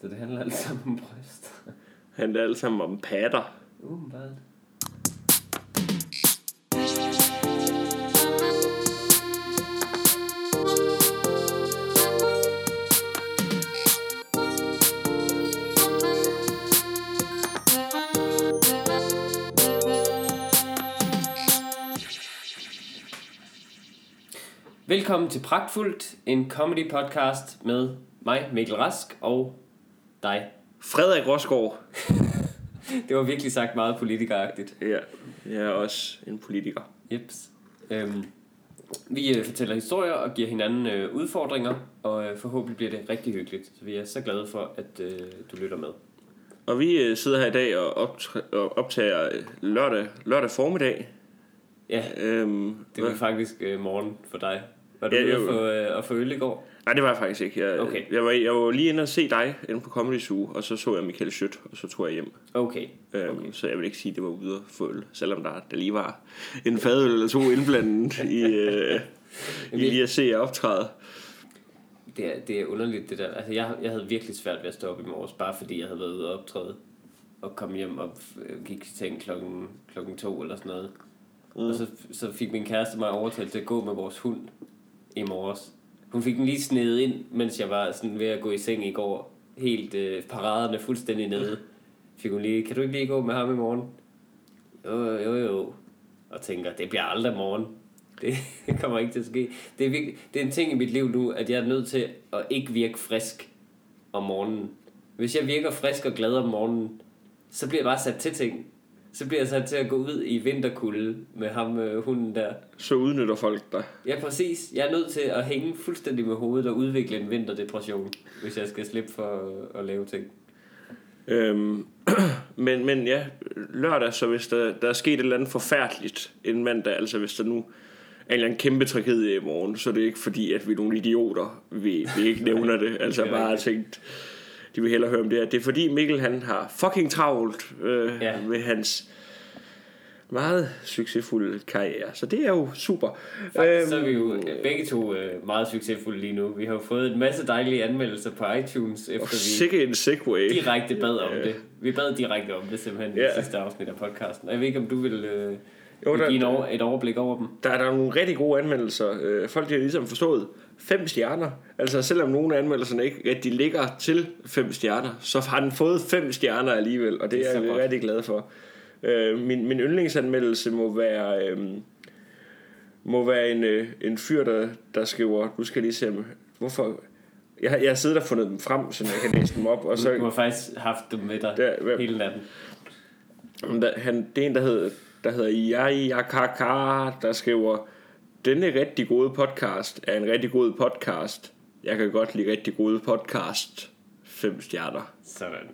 Så det handler alt sammen om bryst. handler alt sammen om patter. Umiddelbart. Velkommen til Pragtfuldt, en comedy podcast med mig, Mikkel Rask, og dig. Frederik Rosgaard. Det var virkelig sagt meget politikeragtigt. Ja, jeg er også en politiker. Jeps. Øhm, vi øh, fortæller historier og giver hinanden øh, udfordringer, og øh, forhåbentlig bliver det rigtig hyggeligt. Så vi er så glade for, at øh, du lytter med. Og vi øh, sidder her i dag og, optr- og optager øh, lørdag, lørdag formiddag. Ja, Øhm, det var hvad? faktisk øh, morgen for dig. Var du Ja, ude få, øh, at få øl i går? Nej, det var jeg faktisk ikke. Jeg, Okay. jeg, var, jeg var lige inde og se dig inde på Comedy Zoo, og så så jeg Michael Schødt, og så tog jeg hjem. Okay. Øhm, okay. Så jeg vil ikke sige, at det var ude at få øl, selvom der, der lige var en fadøl eller to indblandet i, øh, i lige at se jer optræde. Det er, det er underligt det der. Altså, jeg, jeg havde virkelig svært ved at stå op i morges, bare fordi jeg havde været ude og optræde. Og kom hjem og øh, gik til seng klokken, klokken to eller sådan noget. Mm. Og så, så fik min kæreste mig overtalt til at gå med vores hund i morges. Hun fik den lige snedet ind, mens jeg var sådan ved at gå i seng i går. Helt øh, paraderne fuldstændig nede. Fik hun lige, kan du ikke lige gå med ham i morgen? Jo, jo, jo. Og tænker, det bliver aldrig morgen. Det kommer ikke til at ske. Det er, virkelig, det er en ting i mit liv nu, at jeg er nødt til at ikke virke frisk om morgenen. Hvis jeg virker frisk og glad om morgenen, så bliver jeg bare sat til ting. Så bliver jeg sat til at gå ud i vinterkulde med ham, øh, hunden der. Så udnytter folk dig. Ja, præcis. Jeg er nødt til at hænge fuldstændig med hovedet og udvikle en vinterdepression, hvis jeg skal slippe for at, at lave ting. Øhm, men, men ja, lørdag, så hvis der, der er sket et eller andet forfærdeligt en mandag, altså hvis der nu er en eller anden kæmpe tragedie i morgen, så er det ikke fordi, at vi er nogle idioter, vi, vi ikke nævner det. Altså bare tænkt, de vil hellere høre om det her. Det er fordi Mikkel han har fucking travlt øh, Ja. med hans meget succesfulde karriere. Så det er jo super. Faktisk så er vi jo begge to øh, meget succesfulde lige nu. Vi har jo fået en masse dejlige anmeldelser på iTunes, efter og vi sikke en segway. direkte bad om det. Vi bad direkte om det simpelthen i Ja. det sidste afsnit af podcasten. Og jeg ved ikke, om du vil, øh, Jo, der- give over, et overblik over dem. Der er der nogle rigtig gode anmeldelser. Øh, Folk de har ligesom forstået fem stjerner. Altså selvom nogle af anmeldelserne ikke rigtig ligger til fem stjerner, så har den fået fem stjerner alligevel, og det, Det er er jeg godt. rigtig glad for. Øh, min, min yndlingsanmeldelse må være... Øh, må være en, øh, en fyr, der, der skriver, nu skal jeg lige se, hvorfor... Jeg, har- jeg har siddet og fundet dem frem, så jeg kan læse dem op, og så, Du har faktisk haft dem med dig Der- hele natten. Der, han, det er en, der hedder, der hedder Yakaka, der skriver, denne rigtig gode podcast er en rigtig god podcast. Jeg kan godt lide rigtig gode podcast. Fem stjerner. Sådan.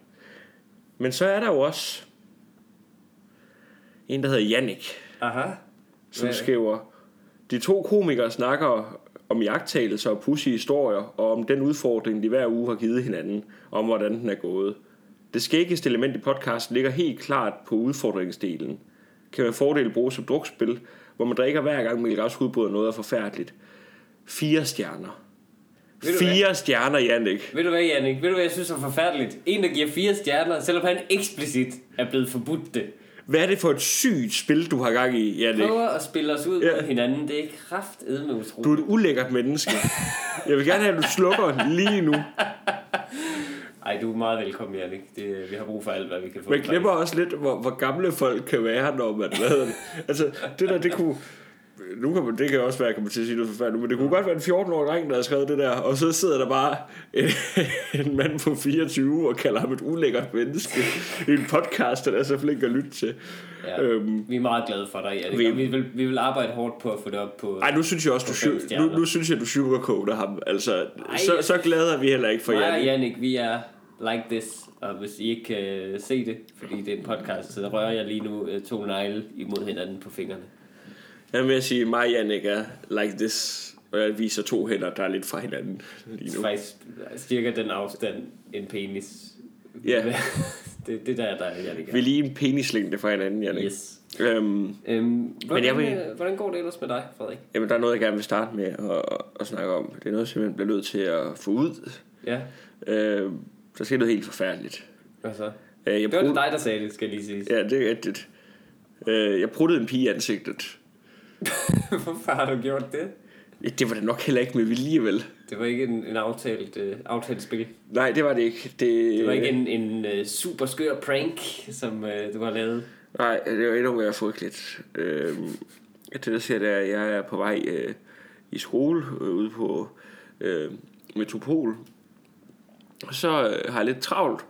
Men så er der jo også en, der hedder Jannik, Aha. som skriver, de to komikere snakker om jagttagelser og pussy historier, og om den udfordring, de hver uge har givet hinanden, om hvordan den er gået. Det skæggeste element i podcasten ligger helt klart på udfordringsdelen. Kan med fordel bruges som drukspil, hvor man drikker hver gang Mikkel Rask udbryder noget er forfærdeligt. Fire stjerner. Du hvad? Fire stjerner, Jannik. Ved du hvad, Jannik? Ved du hvad, jeg synes er forfærdeligt? En, der giver fire stjerner, selvom han eksplicit er blevet forbudt det. Hvad er det for et sygt spil, du har gang i, Jannik? Prøver at spille os ud Ja. mod hinanden. Det er kraftedme utroligt. Du er et ulækkert menneske. Jeg vil gerne have, at du slukker lige nu. Ej, du er meget velkommen, Jannik. Det, vi har brug for alt, hvad vi kan få. Man glemmer også lidt, hvor, hvor gamle folk kan være, når man... Hvad? Altså, det der, det kunne... Nu kan man, det kan også være, kan man til at sige noget forfærdeligt, men det kunne godt være en 14-årig dreng, der har skrevet det der, og så sidder der bare en, en mand på 24 og kalder ham et ulækkert menneske i en podcast, der er så flink at lytte til. Ja. Øhm, Vi er meget glade for dig, Jannik. vi- Vi, vi, vil, vi vil arbejde hårdt på at få det op på... ej, nu synes jeg også, du, nu, nu synes jeg, du sugarcoater ham. Altså, Ej, så, jeg så glade er vi heller ikke for Nej, jer. Jannik, vi er like this. Og hvis I ikke kan se det, fordi det er en podcast, så rører jeg lige nu øh, to negle imod hinanden på fingrene. Jeg vil sige, mig Jannik er like this, og jeg viser to hænder, der er lidt fra hinanden lige nu. Faktisk cirka den afstand, en penis. Ja. det, det der, der er Jannik. Vi er lige en penislængde fra hinanden, Jannik. Yes. Øhm, Øhm, hvordan, jeg vil- øh, hvordan går det ellers med dig, Frederik? jamen, der er noget, jeg gerne vil starte med at, at snakke om. Det er noget, jeg simpelthen bliver nødt til at få ud. Ja, Øh, Der skete noget helt forfærdeligt. Hvad så? Øh, Jeg Det var det prut- dig, der sagde det, skal jeg lige sige. Ja, det er rigtigt. Øh, Jeg pruttede en pige i ansigtet. Hvorfor har du gjort det? Ja, Det var det nok heller ikke med vilje, vel? Det var ikke en, en aftalt, uh, aftalt spil. Nej, det var det ikke. Det, Det var ikke en, en uh, super skør prank, som uh, du har lavet. Nej, det var endnu mere frygteligt. Øh, det der ser, det er, at jeg er på vej øh, i skole øh, ude på øh, Metropol. Og så øh, har jeg lidt travlt.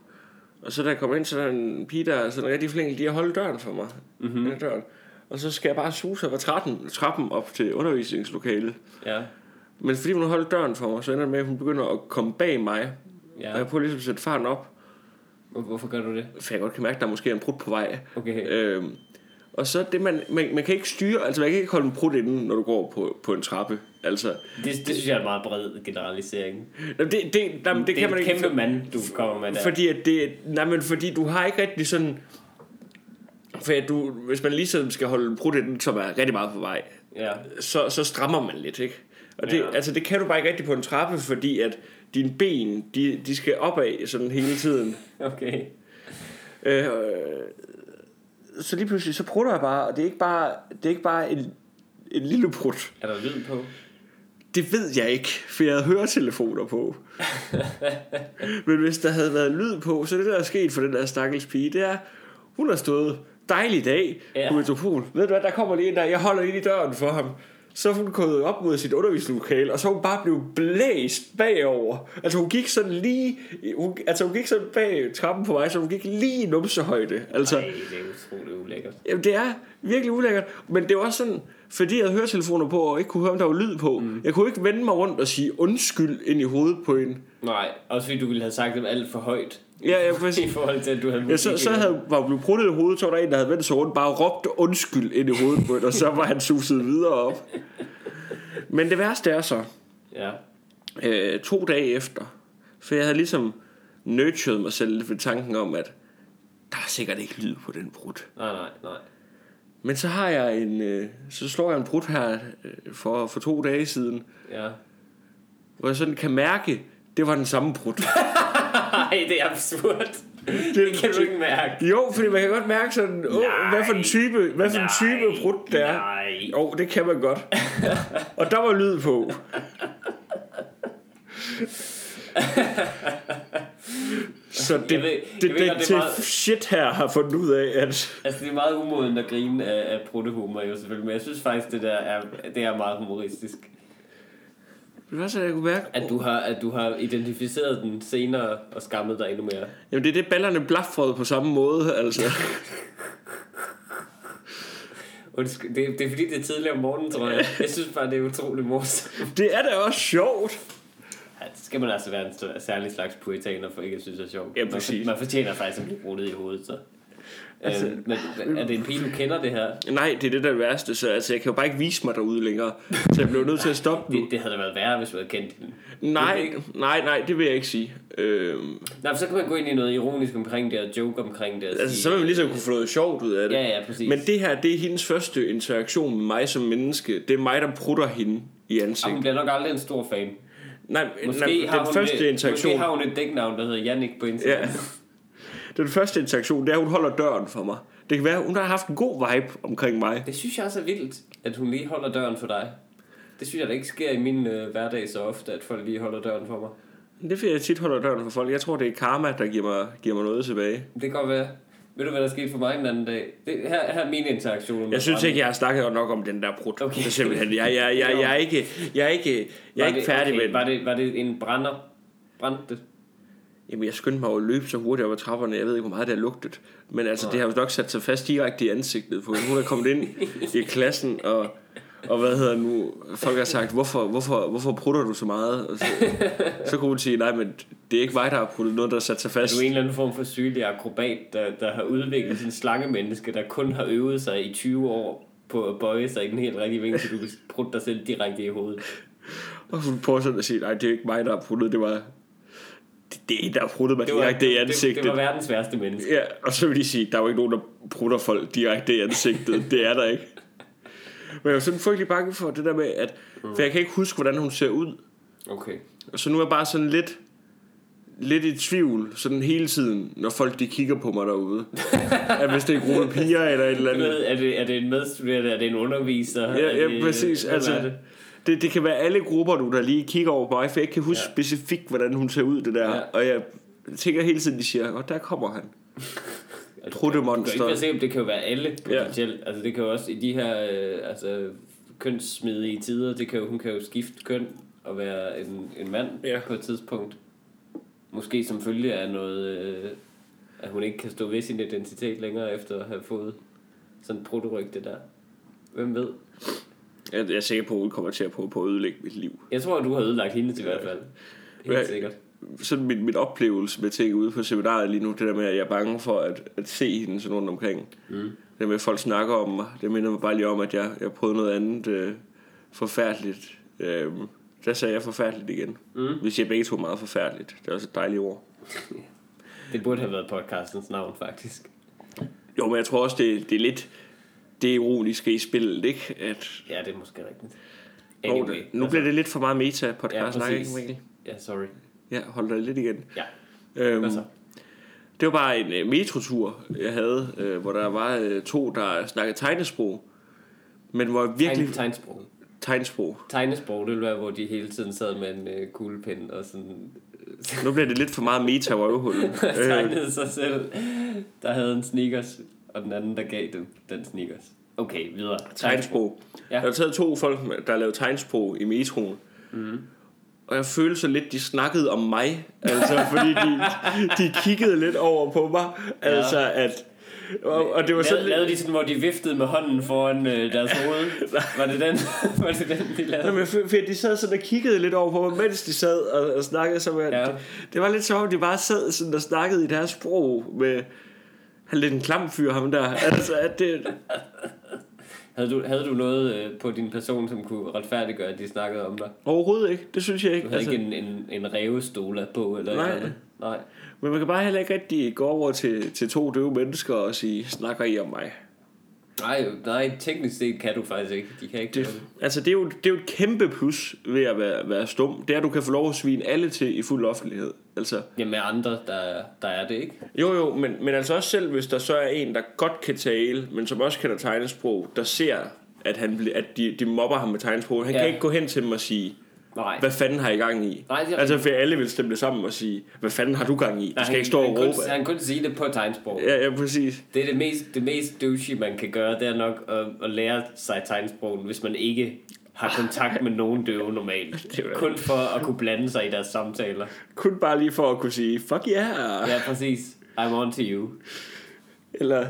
Og så da jeg kommer ind, så er der en pige, der er sådan rigtig flink lige at holde døren for mig. Mm-hmm. Døren. Og så skal jeg bare suse over trappen, trappen op til undervisningslokalet. Ja. Men fordi hun har holdt døren for mig, så ender det med, at hun begynder at komme bag mig. Ja. Og jeg prøver ligesom at sætte farten op, Hvor- Hvorfor gør du det? for jeg godt kan mærke, at der er måske en brud på vej. Okay. Øhm, og så det, man, man, man kan ikke styre, altså man kan ikke holde en brud inden, når du går på, på en trappe. Altså, Det, det synes jeg er en meget bred generalisering. Jamen, det, det, jamen, det, det kan er man ikke. kæmpe mand, du kommer med der. Fordi, at det, nej, men fordi du har ikke rigtig sådan... For at du, hvis man lige skal holde inden, som er rigtig meget på vej, Ja. så, så strammer man lidt, ikke? Og det, Ja. altså, det kan du bare ikke rigtig på en trappe, fordi at dine ben, de, de skal opad sådan hele tiden. Okay. Øh, så lige pludselig, så prutter jeg bare, og det er ikke bare, det er ikke bare en, en lille prut. Er der lyd på? Det ved jeg ikke, for jeg havde høretelefoner på. Men hvis der havde været lyd på, så det der er sket for den der stakkels pige, det er, hun har stået dejlig dag Ja. på Metropol. Ved du hvad, der kommer lige en der, jeg holder ind i døren for ham. Så hun gået op mod sit undervisningslokale, og så hun bare blevet blæst bagover. Altså hun gik sådan lige, hun, altså hun gik sådan bag trappen på vej, så hun gik lige i numsehøjde. Altså, Nej, det er utroligt ulækkert. Jamen, det er virkelig ulækkert. Men det var også sådan, fordi jeg havde høretelefoner på, og ikke kunne høre, om der var lyd på. Mm. Jeg kunne ikke vende mig rundt og sige undskyld ind i hovedet på en. Nej, også fordi du ville have sagt det alt for højt. Ja, ja, I præcis. forhold til, at du havde Ja, så, så havde, var blevet pruttet i hovedet, så var der en, der havde vendt sig rundt, bare råbt undskyld ind i hovedet på en, og så var han suset videre op. Men det værste er så, Ja. øh, to dage efter, for jeg havde ligesom nurtured mig selv lidt ved tanken om, at der er sikkert ikke lyd på den brud. Nej, nej, nej. Men så har jeg en, øh, så slår jeg en brud her øh, for, for to dage siden, Ja. hvor jeg sådan kan mærke, det var den samme brud. Nej, det er absurd. Det kan du ikke mærke. jo, fordi man kan godt mærke sådan, åh, hvad for en type, hvad for en type brud det er. Nej. Jo, det kan man godt. Og der var lyd på. Så det, Jeg ved- jeg det, ved det, det er det, meget- shit her har fundet ud af, at Altså, det er meget umoden at grine af, af bruttehumor, jo selvfølgelig. Men jeg synes faktisk, det der er, det er meget humoristisk. hvad så jeg kunne mærke? At du, har, at du har identificeret den senere og skammet dig endnu mere. Jamen det er det, ballerne blafrede på samme måde, altså. Undskyld, det, det er fordi, det er tidligere om morgenen, tror jeg. Jeg synes bare, det er utrolig morsomt. Det er da også sjovt. Skal man altså være en særlig slags puritaner for ikke at synes det er sjovt. Ja, man, præcis. man fortjener faktisk at blive bruttet i hovedet, så. Altså- Altså, men er det en pige, du kender det her? Nej, det er det, der er det værste, så altså, jeg kan jo bare ikke vise mig derude længere. Så jeg blev nødt til at stoppe nu. Det, det havde da været værre, hvis du havde kendt. Det Nej, nej, nej, det vil jeg ikke sige. Øhm, Nej, men så kan man gå ind i noget ironisk omkring det, og joke omkring det. Altså, sige, så vil man ligesom kunne få noget sjovt ud af det. Ja, ja, præcis. Men det her, det er hendes første interaktion med mig som menneske. Det er mig, der prutter hende i Og hun ansigtet. bliver nok aldrig en stor fan. Nej, Måske, nej har den hun første et, interaktion... måske har hun et dæknavn, der hedder Jannik på Instagram. Ja. Den første interaktion, det er, at hun holder døren for mig. Det kan være, hun har haft en god vibe omkring mig. Det synes jeg også er vildt, at hun lige holder døren for dig. Det synes jeg, der ikke sker i min øh, hverdag så ofte, at folk lige holder døren for mig. Det er fordi, jeg tit holder døren for folk. Jeg tror, det er karma, der giver mig, giver mig noget tilbage. Det kan godt være. Ved du, hvad der skete for mig den anden dag? Det, her, her er mine interaktioner. med Jeg synes ikke, jeg har snakket nok om den der brud. Okay. Okay. Simpelthen. Jeg, jeg, jeg, jeg, er ikke, jeg er ikke, jeg er ikke det- færdig okay, med den. Var det, var det en brænder? Brændte det? Jamen, jeg skyndte mig at løbe så hurtigt over trapperne. Jeg ved ikke, hvor meget det har lugtet. Men altså, det har jo nok sat sig fast direkte i ansigtet på hende. Hun er kommet ind i klassen, og, og hvad hedder nu, folk har sagt, hvorfor, hvorfor, hvorfor prutter du så meget? Og så, så kunne hun sige, nej, men det er ikke mig, der har pruttet noget, der sat sig Er fast. du en eller anden form for sygelig akrobat, der, der har udviklet en slangemenneske, der kun har øvet sig i 20 år på at bøje sig i den helt rigtige vinkel, så du kan prutte dig selv direkte i hovedet? Og hun sådan at sige, nej, det er ikke mig, der har pruttet, det var... Det, det er der har pruttet mig Det direkte i det, ansigtet. det var verdens værste menneske. Ja, og så vil de sige, der er jo ikke nogen, der prutter folk direkte i ansigtet. det er der ikke. Men jeg er sådan frygtelig bange for det der med, at... For jeg kan ikke huske, hvordan hun ser ud. Okay. Og så nu er jeg bare sådan lidt... lidt i tvivl sådan hele tiden, når folk de kigger på mig derude. at hvis det er en gruppe piger eller et eller andet. er, det, er det en medstuderende? Er det en underviser? Ja, ja det, præcis. Altså, det? det, det kan være alle grupper, du der lige kigger over på mig, for jeg ikke kan huske Ja. specifikt, hvordan hun ser ud, det der. Ja. Og jeg tænker hele tiden, de siger, og der kommer han. Truttemonster. Du kan ikke sikker, på, det kan jo være alle potentielt. Ja. Altså det kan jo også i de her øh, altså, kønssmidige tider, det kan jo, hun kan jo skifte køn og være en, en mand Ja. på et tidspunkt. Måske som følge af noget, øh, at hun ikke kan stå ved sin identitet længere efter at have fået sådan et protorygte der. Hvem ved? Jeg, jeg er sikker på, at hun kommer til at prøve på at ødelægge mit liv. Jeg tror, at du har ødelagt hende til hvert fald. Helt sikkert. Sådan min, min oplevelse med ting ude på seminaret lige nu, det der med, at jeg er bange for at, at se hende sådan rundt omkring. Mm. Det med, at folk snakker om mig, det minder mig bare lige om, at jeg, jeg prøvede noget andet øh, forfærdeligt. Øh, der sagde jeg forfærdeligt igen. Mm. Vi siger begge to meget forfærdeligt. Det er også et dejligt ord. Det burde have været podcastens navn, faktisk. Jo, men jeg tror også, det, det er lidt det ironiske i spillet, ikke? At, Ja, det er måske rigtigt. anyway, nu altså- bliver det lidt for meget meta-podcast, ja, præcis. ikke, Mikkel? Ja, sorry. Ja, hold dig lidt igen. Ja, Øhm, hvad så? det var bare en øh, metrotur, jeg havde, øh, hvor der var øh, to, der snakkede tegnesprog. Men hvor jeg virkelig... Tegne, tegnsprog. Tegnsprog. Tegnesprog, det ville være, hvor de hele tiden sad med en øh, kuglepen og sådan Nu bliver det lidt for meget meta røvhul. øh, tegnede sig selv. Der havde en sneakers, og den anden, der gav dem den sneakers. Okay, videre. tegnsprog. Ja. Der er taget to folk, der lavet tegnsprog i metroen. Mm. Og jeg følte så lidt, de snakkede om mig. Altså, fordi de, de kiggede lidt over på mig. Altså, at... Og, og det var sådan lavede de sådan, hvor de viftede med hånden foran øh, deres hoved? Var det den, var det den de lavede? Jamen, for, for de sad sådan og kiggede lidt over på mig, mens de sad og, og snakkede. Så med, Ja. ja. det, det, var lidt som om, de bare sad sådan og snakkede i deres sprog med... Han er lidt en klam fyr, ham der. Altså, at det, Havde du, havde du noget øh, på din person, som kunne retfærdiggøre, at de snakkede om dig? overhovedet ikke. Det synes jeg ikke. Du havde Altså, ikke en, en, en revestola på? Eller Nej. eller? Nej. Men man kan bare heller ikke rigtig gå over til, til to døve mennesker og sige, snakker I om mig? Nej, nej, teknisk set kan du faktisk ikke. De kan ikke Det, altså, det er, jo, det er jo et kæmpe plus ved at være, være stum. Det er, at du kan få lov at svine alle til i fuld offentlighed. Altså, Jamen med andre, der, der er det ikke. jo jo, men, men altså også selv, hvis der så er en, der godt kan tale, men som også kender tegnesprog, der ser, at, han, at de, de mobber ham med tegnesprog. Han ja. kan ikke gå hen til dem og sige, Nej. hvad fanden har I gang i? Nej, det er altså, for alle vil stemme sammen og sige, hvad fanden har du gang i? Du Nej, skal han, ikke stå og han, råbe. kun, han kun sige det på tegnsprog. Ja, ja, præcis. Det er det mest, det mest douchey, man kan gøre, det er nok at, at lære sig tegnsprog, hvis man ikke har kontakt med nogen døve normalt. Kun for at kunne blande sig i deres samtaler. Kun bare lige for at kunne sige, fuck yeah. Ja, præcis. I'm on to you. Eller...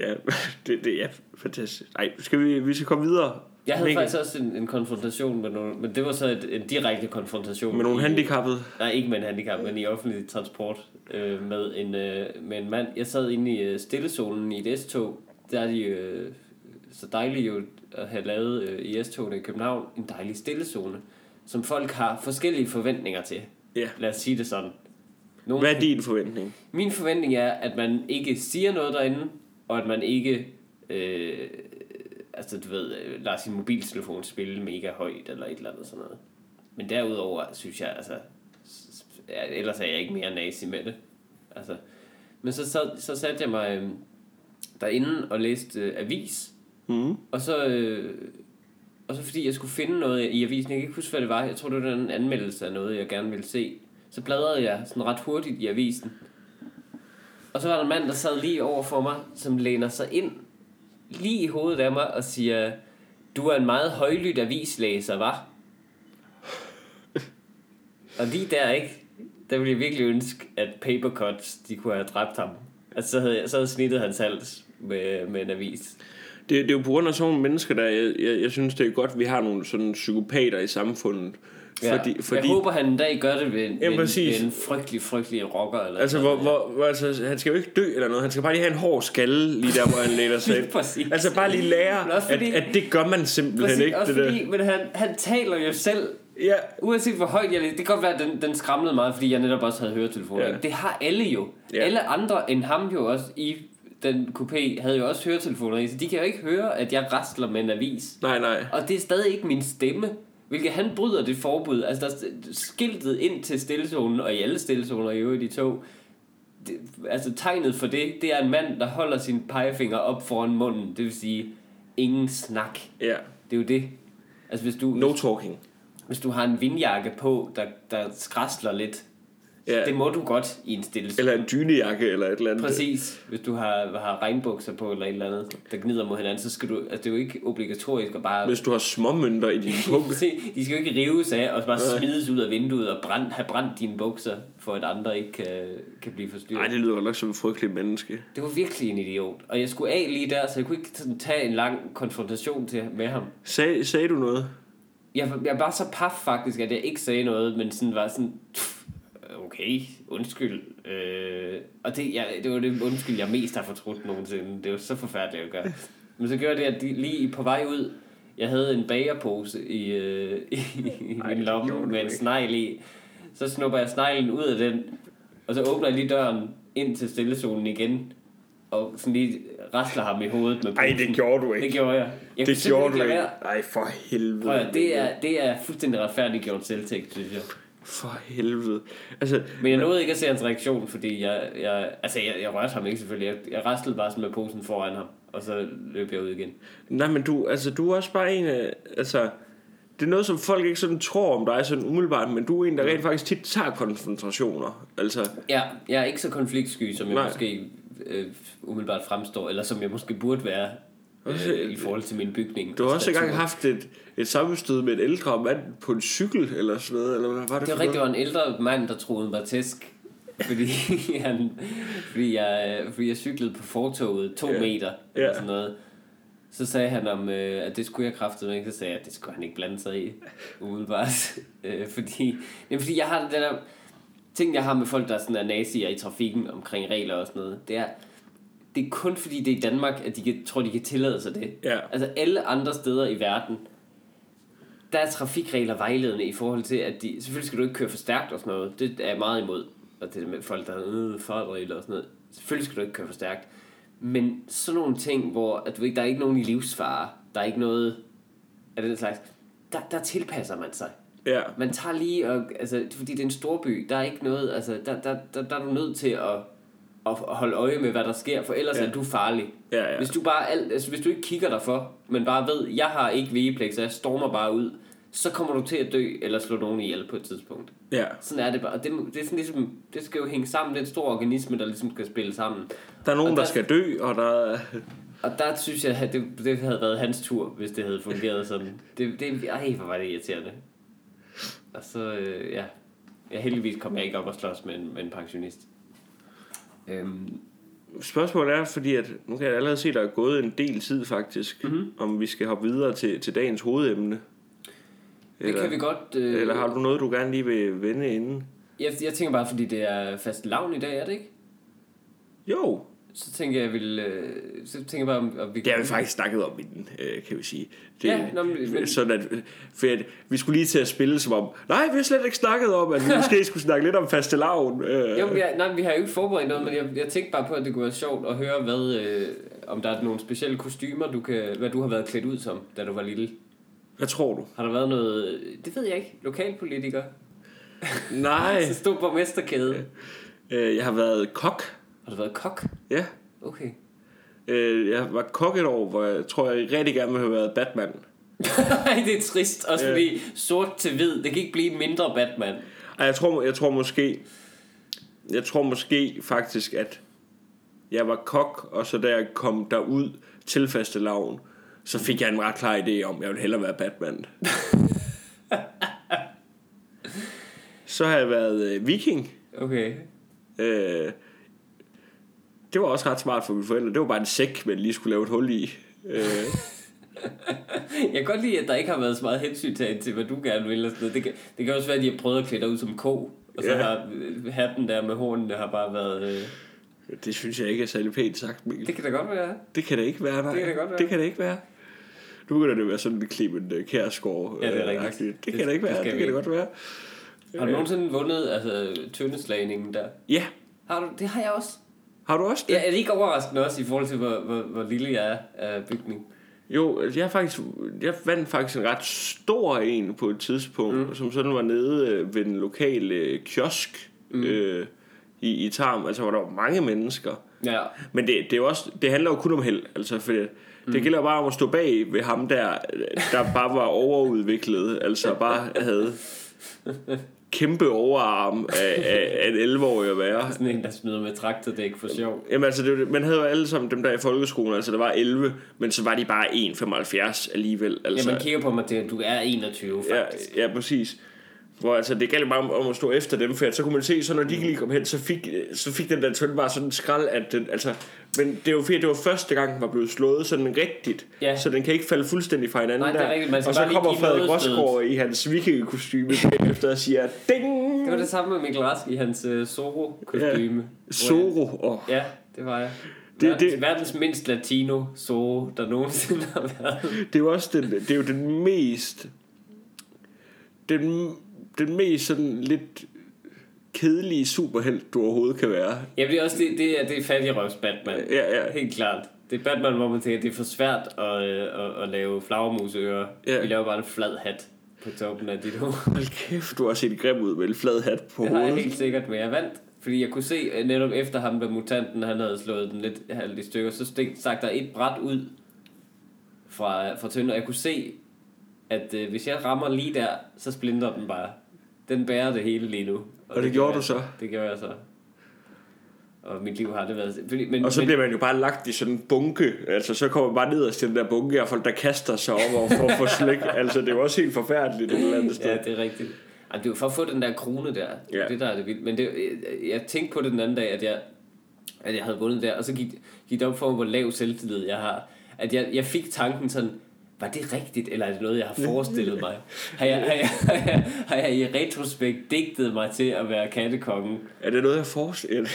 Ja, det, det er fantastisk. Nej, skal vi, vi skal komme videre. Jeg havde Mikkel, faktisk også en, en konfrontation med nogle, men det var så et, en direkte konfrontation. Med nogle handicappede. Nej, ikke med en handicap, men i offentlig transport øh, med, en, øh, med en mand. Jeg sad inde i øh, stillezonen i et S-tog. Der er de øh, så dejligt jo at have lavet øh, i S-togene i København en dejlig stillezone, som folk har forskellige forventninger til. Ja. Lad os sige det sådan. Nogle, Hvad er din forventning? Min forventning er, at man ikke siger noget derinde, og at man ikke... Øh, altså, du ved, øh, lader sin mobiltelefon spille mega højt, eller et eller andet sådan noget. Men derudover synes jeg, altså... Ellers er jeg ikke mere nazi med det. Altså, men så, så, så satte jeg mig øh, derinde og læste øh, avis, Mm. og så, øh, og så fordi jeg skulle finde noget i avisen, jeg kan ikke huske, hvad det var, jeg tror, det var en anmeldelse af noget, jeg gerne ville se, så bladrede jeg sådan ret hurtigt i avisen. Og så var der en mand, der sad lige over for mig, som læner sig ind lige i hovedet af mig og siger, du er en meget højlydt avislæser, var? Og lige der, ikke? Der ville jeg virkelig ønske, at Papercuts, de kunne have dræbt ham. Altså, så havde, jeg, så havde snittet hans hals med, med en avis. Det, det er jo på grund af sådan nogle mennesker, der jeg, jeg, jeg synes, det er godt, at vi har nogle sådan psykopater i samfundet. Ja, Fordi, fordi, jeg håber, han en dag gør det ved, en- Ja, ved, ved en frygtelig, frygtelig rocker. Eller altså, hvor, hvor, hvor, altså, han skal jo ikke dø eller noget. Han skal bare lige have en hård skalle, lige der, hvor han læner sig ind. Altså bare lige lære, også at, fordi- at det gør man simpelthen Præcis, ikke. også Det fordi, men han, han taler jo selv, der. Ja, uanset hvor højt jeg. Det kan godt være, at den, den skramlede meget, fordi jeg netop også havde høretelefoner. Ja. Det har alle jo. Ja. Ja. Alle andre end ham jo også i den coupé havde jo også høretelefoner i, så de kan jo ikke høre, at jeg rasler med en avis. nej, nej. Og det er stadig ikke min stemme. Hvilket han bryder det forbud. Altså, der er skiltet ind til stillezonen, og i alle stillezoner i øvrigt i tog, det, altså tegnet for det, det er en mand, der holder sin pegefinger op foran munden. Det vil sige, ingen snak. Ja. Det er jo det. Altså, hvis du, No talking. hvis du har en vindjakke på, der, der skræsler lidt, Ja. det må du godt i en stille Eller en dynejakke eller et eller andet. Præcis. Hvis du har, har regnbukser på eller et eller andet, der gnider mod hinanden, så skal du... Altså, det er jo ikke obligatorisk at bare... Hvis du har småmønter i din pung. Se, de skal jo ikke rives af og bare smides ud af vinduet og brand, have brændt dine bukser, for at andre ikke kan, kan blive forstyrret. Nej, det lyder nok som en frygtelig menneske. Det var virkelig en idiot. Og jeg skulle af lige der, så jeg kunne ikke sådan tage en lang konfrontation til, med ham. Sag, sagde du noget? Jeg, jeg var så paf faktisk, at jeg ikke sagde noget, men sådan var sådan... "Pff, Okay, undskyld. Øh, og det, jeg, det var det undskyld, jeg mest har fortrudt nogensinde. Det var så forfærdeligt at gøre. Men så gjorde det, at de, lige på vej ud, jeg havde en bagerpose i, øh, i, i Ej, min lomme med en snegl i. Så snupper jeg sneglen ud af den, og så åbner jeg lige døren ind til stillezonen igen, og sådan lige rasler ham i hovedet med Nej, det gjorde du ikke. Det gjorde jeg. jeg Det gjorde du ikke. Nej, for helvede. Prøv det er, det er fuldstændig retfærdigt gjort selvtægt, synes jeg. For helvede. Altså, Men jeg nåede ikke at se hans reaktion, fordi jeg, jeg, altså jeg, jeg rørte ham ikke selvfølgelig. Jeg, jeg raslede bare sådan med posen foran ham, og så løb jeg ud igen. nej, men du, altså, du er også bare en af, altså, det er noget, som folk ikke sådan tror om dig sådan umiddelbart, men du er en, der rent faktisk tit tager konfrontationer. Altså, Ja, jeg er ikke så konfliktsky, som jeg Nej. måske øh, umiddelbart fremstår, eller som jeg måske burde være Også- øh, i forhold til min bygning. du har også Statur. engang haft et, et sammenstød med en ældre mand på en cykel, eller sådan noget, eller hvad var det, Det var rigtigt, det var en ældre mand, der troede mig tæsk. Fordi, han, fordi, jeg, fordi jeg cyklede på fortoget to Ja. meter, Ja. eller sådan noget. Så sagde han om, øh, at det skulle jeg kraftedeme ikke. Så sagde jeg, at det skulle han ikke blande sig i, umiddelbart. øh, fordi, jamen, fordi jeg har den der ting, jeg har med folk, der sådan er nazier i trafikken omkring regler og sådan noget. Det er, det er kun fordi, det er i Danmark, at de kan, tror, de kan tillade sig det. Ja. Altså alle andre steder i verden, der er trafikregler vejledende i forhold til, at de, selvfølgelig skal du ikke køre for stærkt og sådan noget. Det er jeg meget imod. Og det med folk, der har øh, fartregler og sådan noget. Selvfølgelig skal du ikke køre for stærkt. Men sådan nogle ting, hvor at du ikke, der er ikke nogen i livsfare. Der er ikke noget af den slags. Der, der tilpasser man sig. Ja, Man tager lige, og, altså, fordi det er en storby, der er ikke noget, altså, der, der, der, der er du nødt til at, at holde øje med, hvad der sker, for ellers Ja. er du farlig. ja, ja. Hvis du bare alt, altså, hvis du ikke kigger dig for, men bare ved, jeg har ikke vigepligt, så jeg stormer bare ud, så kommer du til at dø eller slå nogen ihjel på et tidspunkt. ja. Sådan er det bare. Det, det, er sådan ligesom, det skal jo hænge sammen. Det er en stor organisme, der ligesom skal spille sammen. Der er nogen, Og der der- skal dø, og der er... Og der synes jeg, at det, det havde været hans tur, hvis det havde fungeret sådan. Det, det, ej, hvor var det irriterende. Og så, øh, ja. ja. heldigvis kom jeg ikke op og slås med en, med en pensionist. Øhm, Spørgsmålet er, fordi at, nu kan jeg allerede se, at der er gået en del tid faktisk, Mhm. mm-hmm. om vi skal hoppe videre til, til dagens hovedemne. det kan vi godt... Øh, Eller har du noget, du gerne lige vil vende inden? jeg, jeg tænker bare, fordi det er fast lavn i dag, er det ikke? Jo, Så tænker jeg, vil, øh, så tænker jeg bare, om, om vi det har vi faktisk snakket om inden, øh, kan vi sige. Det, Ja, nå, men- sådan at, for at, vi skulle lige til at spille som om, nej, vi har slet ikke snakket om, at vi måske skulle snakke lidt om faste lavn. Øh, Jo, men jeg, nej, vi har jo ikke forberedt noget, men jeg, jeg tænkte bare på, at det kunne være sjovt at høre, hvad, øh, om der er nogle specielle kostymer, du kan, hvad du har været klædt ud som, da du var lille. Hvad tror du? Har der været noget, det ved jeg ikke, lokalpolitiker? Nej, Så stod borgmesterkæde. øh, jeg har været kok. Har du været kok? Ja, Okay. øh, jeg var kok et år, hvor jeg tror, jeg rigtig gerne ville have været Batman. Nej, det er trist. Også fordi sort til hvid, det kan ikke blive mindre Batman. Ej, jeg tror, jeg tror måske, jeg tror måske faktisk, at jeg var kok, og så da jeg kom derud til faste lavn, så fik jeg en ret klar idé om, at jeg ville hellere være Batman. så har jeg været øh, viking. Okay. Øh, det var også ret smart for mine forældre. Det var bare en sæk, man lige skulle lave et hul i. Øh, Jeg kan godt lide, at der ikke har været så meget hensyn til, hvad du gerne vil. Og sådan noget. Det, kan, det kan også være, at de har prøvet at klæde dig ud som ko. Og så Ja. har øh, hatten der med hornene har bare været... Øh, det synes jeg ikke er særlig pænt sagt, Mikkel. det kan da godt være. Det kan det ikke være, nej. Det kan det godt være. Det kan det ikke være. Nu begynder det at være sådan en Clement uh, Kjærsgaard. Ja, det er øh, rigtigt. Det, Det- kan det ikke det være. Det, vi kan det godt være. Har du nogensinde vundet altså, tøndeslagningen der? Ja. Har du? Det har jeg også. Har du også det? Ja, er det ikke overraskende også i forhold til, hvor, hvor, hvor lille jeg er af bygning? Jo, altså, jeg, er faktisk, jeg vandt faktisk en ret stor en på et tidspunkt, mm. som sådan var nede øh, ved den lokale øh, kiosk mm. øh, i, i Tarm, altså hvor der var mange mennesker. Ja. Men det, det, er også, det handler jo kun om held, altså for det, mm. det gælder bare om at stå bag ved ham der, der bare var overudviklet, altså bare havde kæmpe overarm af, af, af en 11-årig at være. Sådan en, der smider med traktordæk for sjov. Jamen altså, det, man havde jo alle sammen dem der i folkeskolen, altså der var 11, men så var de bare 1,75 alligevel. Altså, Ja, man kigger på mig til, at du er 21, ja, faktisk. ja, præcis. Hvor altså, det galt bare om, om at stå efter dem, for så kunne man se, så når de lige kom hen, så fik, så fik den der tønde bare sådan en skrald, at den, altså, men det var fordi, det var første gang, den var blevet slået sådan rigtigt, Ja. så den kan ikke falde fuldstændig fra hinanden Nej, det er der. rigtigt. Man skal og så kommer Frederik. Rosgaard i hans vikingekostyme bagefter og siger, ding! Det var det samme med Mikkel Rask i hans uh, Zorro-kostyme. Zoro. Oh. Ja, det var jeg. Det- Verdens, det- verdens mindst latino Zorro, der nogensinde har været. Det er jo også den, det er jo den mest den, den mest sådan lidt kedelige superhelt, du overhovedet kan være. Ja, det er også det, det, er, det er fattig røvs Batman. Ja, ja. Helt klart. Det er Batman, hvor man tænker, det er for svært at, øh, at, at lave flagermusører. Ja. Vi laver bare en flad hat på toppen af dit hoved. Hold kæft, du har set grim ud med en flad hat på Det har jeg hovedet. helt sikkert, men jeg vandt. Fordi jeg kunne se, at netop efter ham med mutanten, han havde slået den lidt halvt i stykker, så stak der et bræt ud fra, fra tønden, og jeg kunne se, at øh, hvis jeg rammer lige der, så splinter den bare. Den bærer det hele lige nu. Og det gjorde gør du så? jeg, Det gjorde jeg så. Og mit liv har det været... Fordi, men, Og så men, bliver man jo bare lagt i sådan en bunke. Altså, så kommer man bare ned til den der bunke af folk, der kaster sig over og får for slik. altså, det er jo også helt forfærdeligt et eller andet sted. Ja, det er rigtigt. Ej, det er jo for at få den der krone der. Det er Ja. det, der er det vildt. Men det, jeg, jeg tænkte på det den anden dag, at jeg, at jeg havde vundet der, og så gik, gik det op for mig, hvor lav selvtillid jeg har. At jeg, jeg fik tanken sådan, var det rigtigt, eller er det noget, jeg har forestillet mig? Har jeg, har jeg, har jeg, har jeg i retrospekt digtet mig til at være kattekongen? Er det noget, jeg forestiller?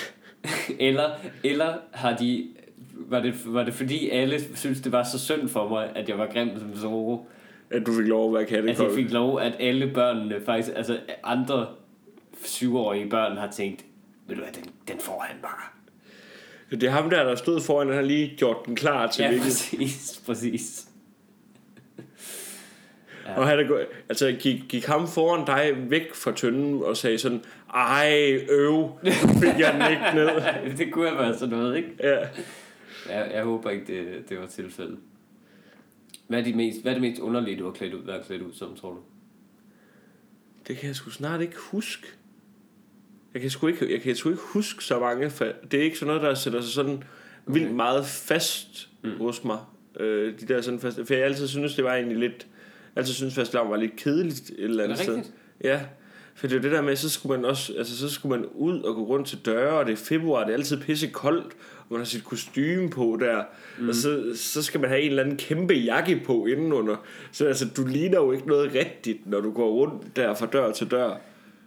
Eller, eller har de, var, det, var det fordi alle synes det var så synd for mig, at jeg var grim som Zorro? At du fik lov at være At jeg fik lov, at alle børnene faktisk, altså andre syvårige børn har tænkt, ved du hvad, den, den får han bare. Det er ham der, der stod foran, han har lige gjort den klar til Ja, hvilket. præcis, præcis. Ja. Og han er gået, altså gik, gik ham foran dig væk fra tønden og sagde sådan, ej, øv, fik jeg den ikke ned. det kunne have været sådan noget, ikke? Ja. Jeg, jeg håber ikke, det, det var tilfældet. Hvad er, de mest, hvad er det mest underlige, du har klædt ud, været klædt ud som, tror du? Det kan jeg sgu snart ikke huske. Jeg kan sgu ikke, jeg kan sgu ikke huske så mange. For det er ikke sådan noget, der sætter sig sådan vildt meget fast mm. hos mig. Øh, de der sådan fast, for jeg altid synes, det var egentlig lidt... Altid synes, fast var lidt kedeligt et eller andet det sted. Ja, for det er det der med, så skulle man også, altså så skulle man ud og gå rundt til døre, og det er februar, det er altid pisse koldt, og man har sit kostume på der, mm. og så, så skal man have en eller anden kæmpe jakke på indenunder. Så altså, du ligner jo ikke noget rigtigt, når du går rundt der fra dør til dør.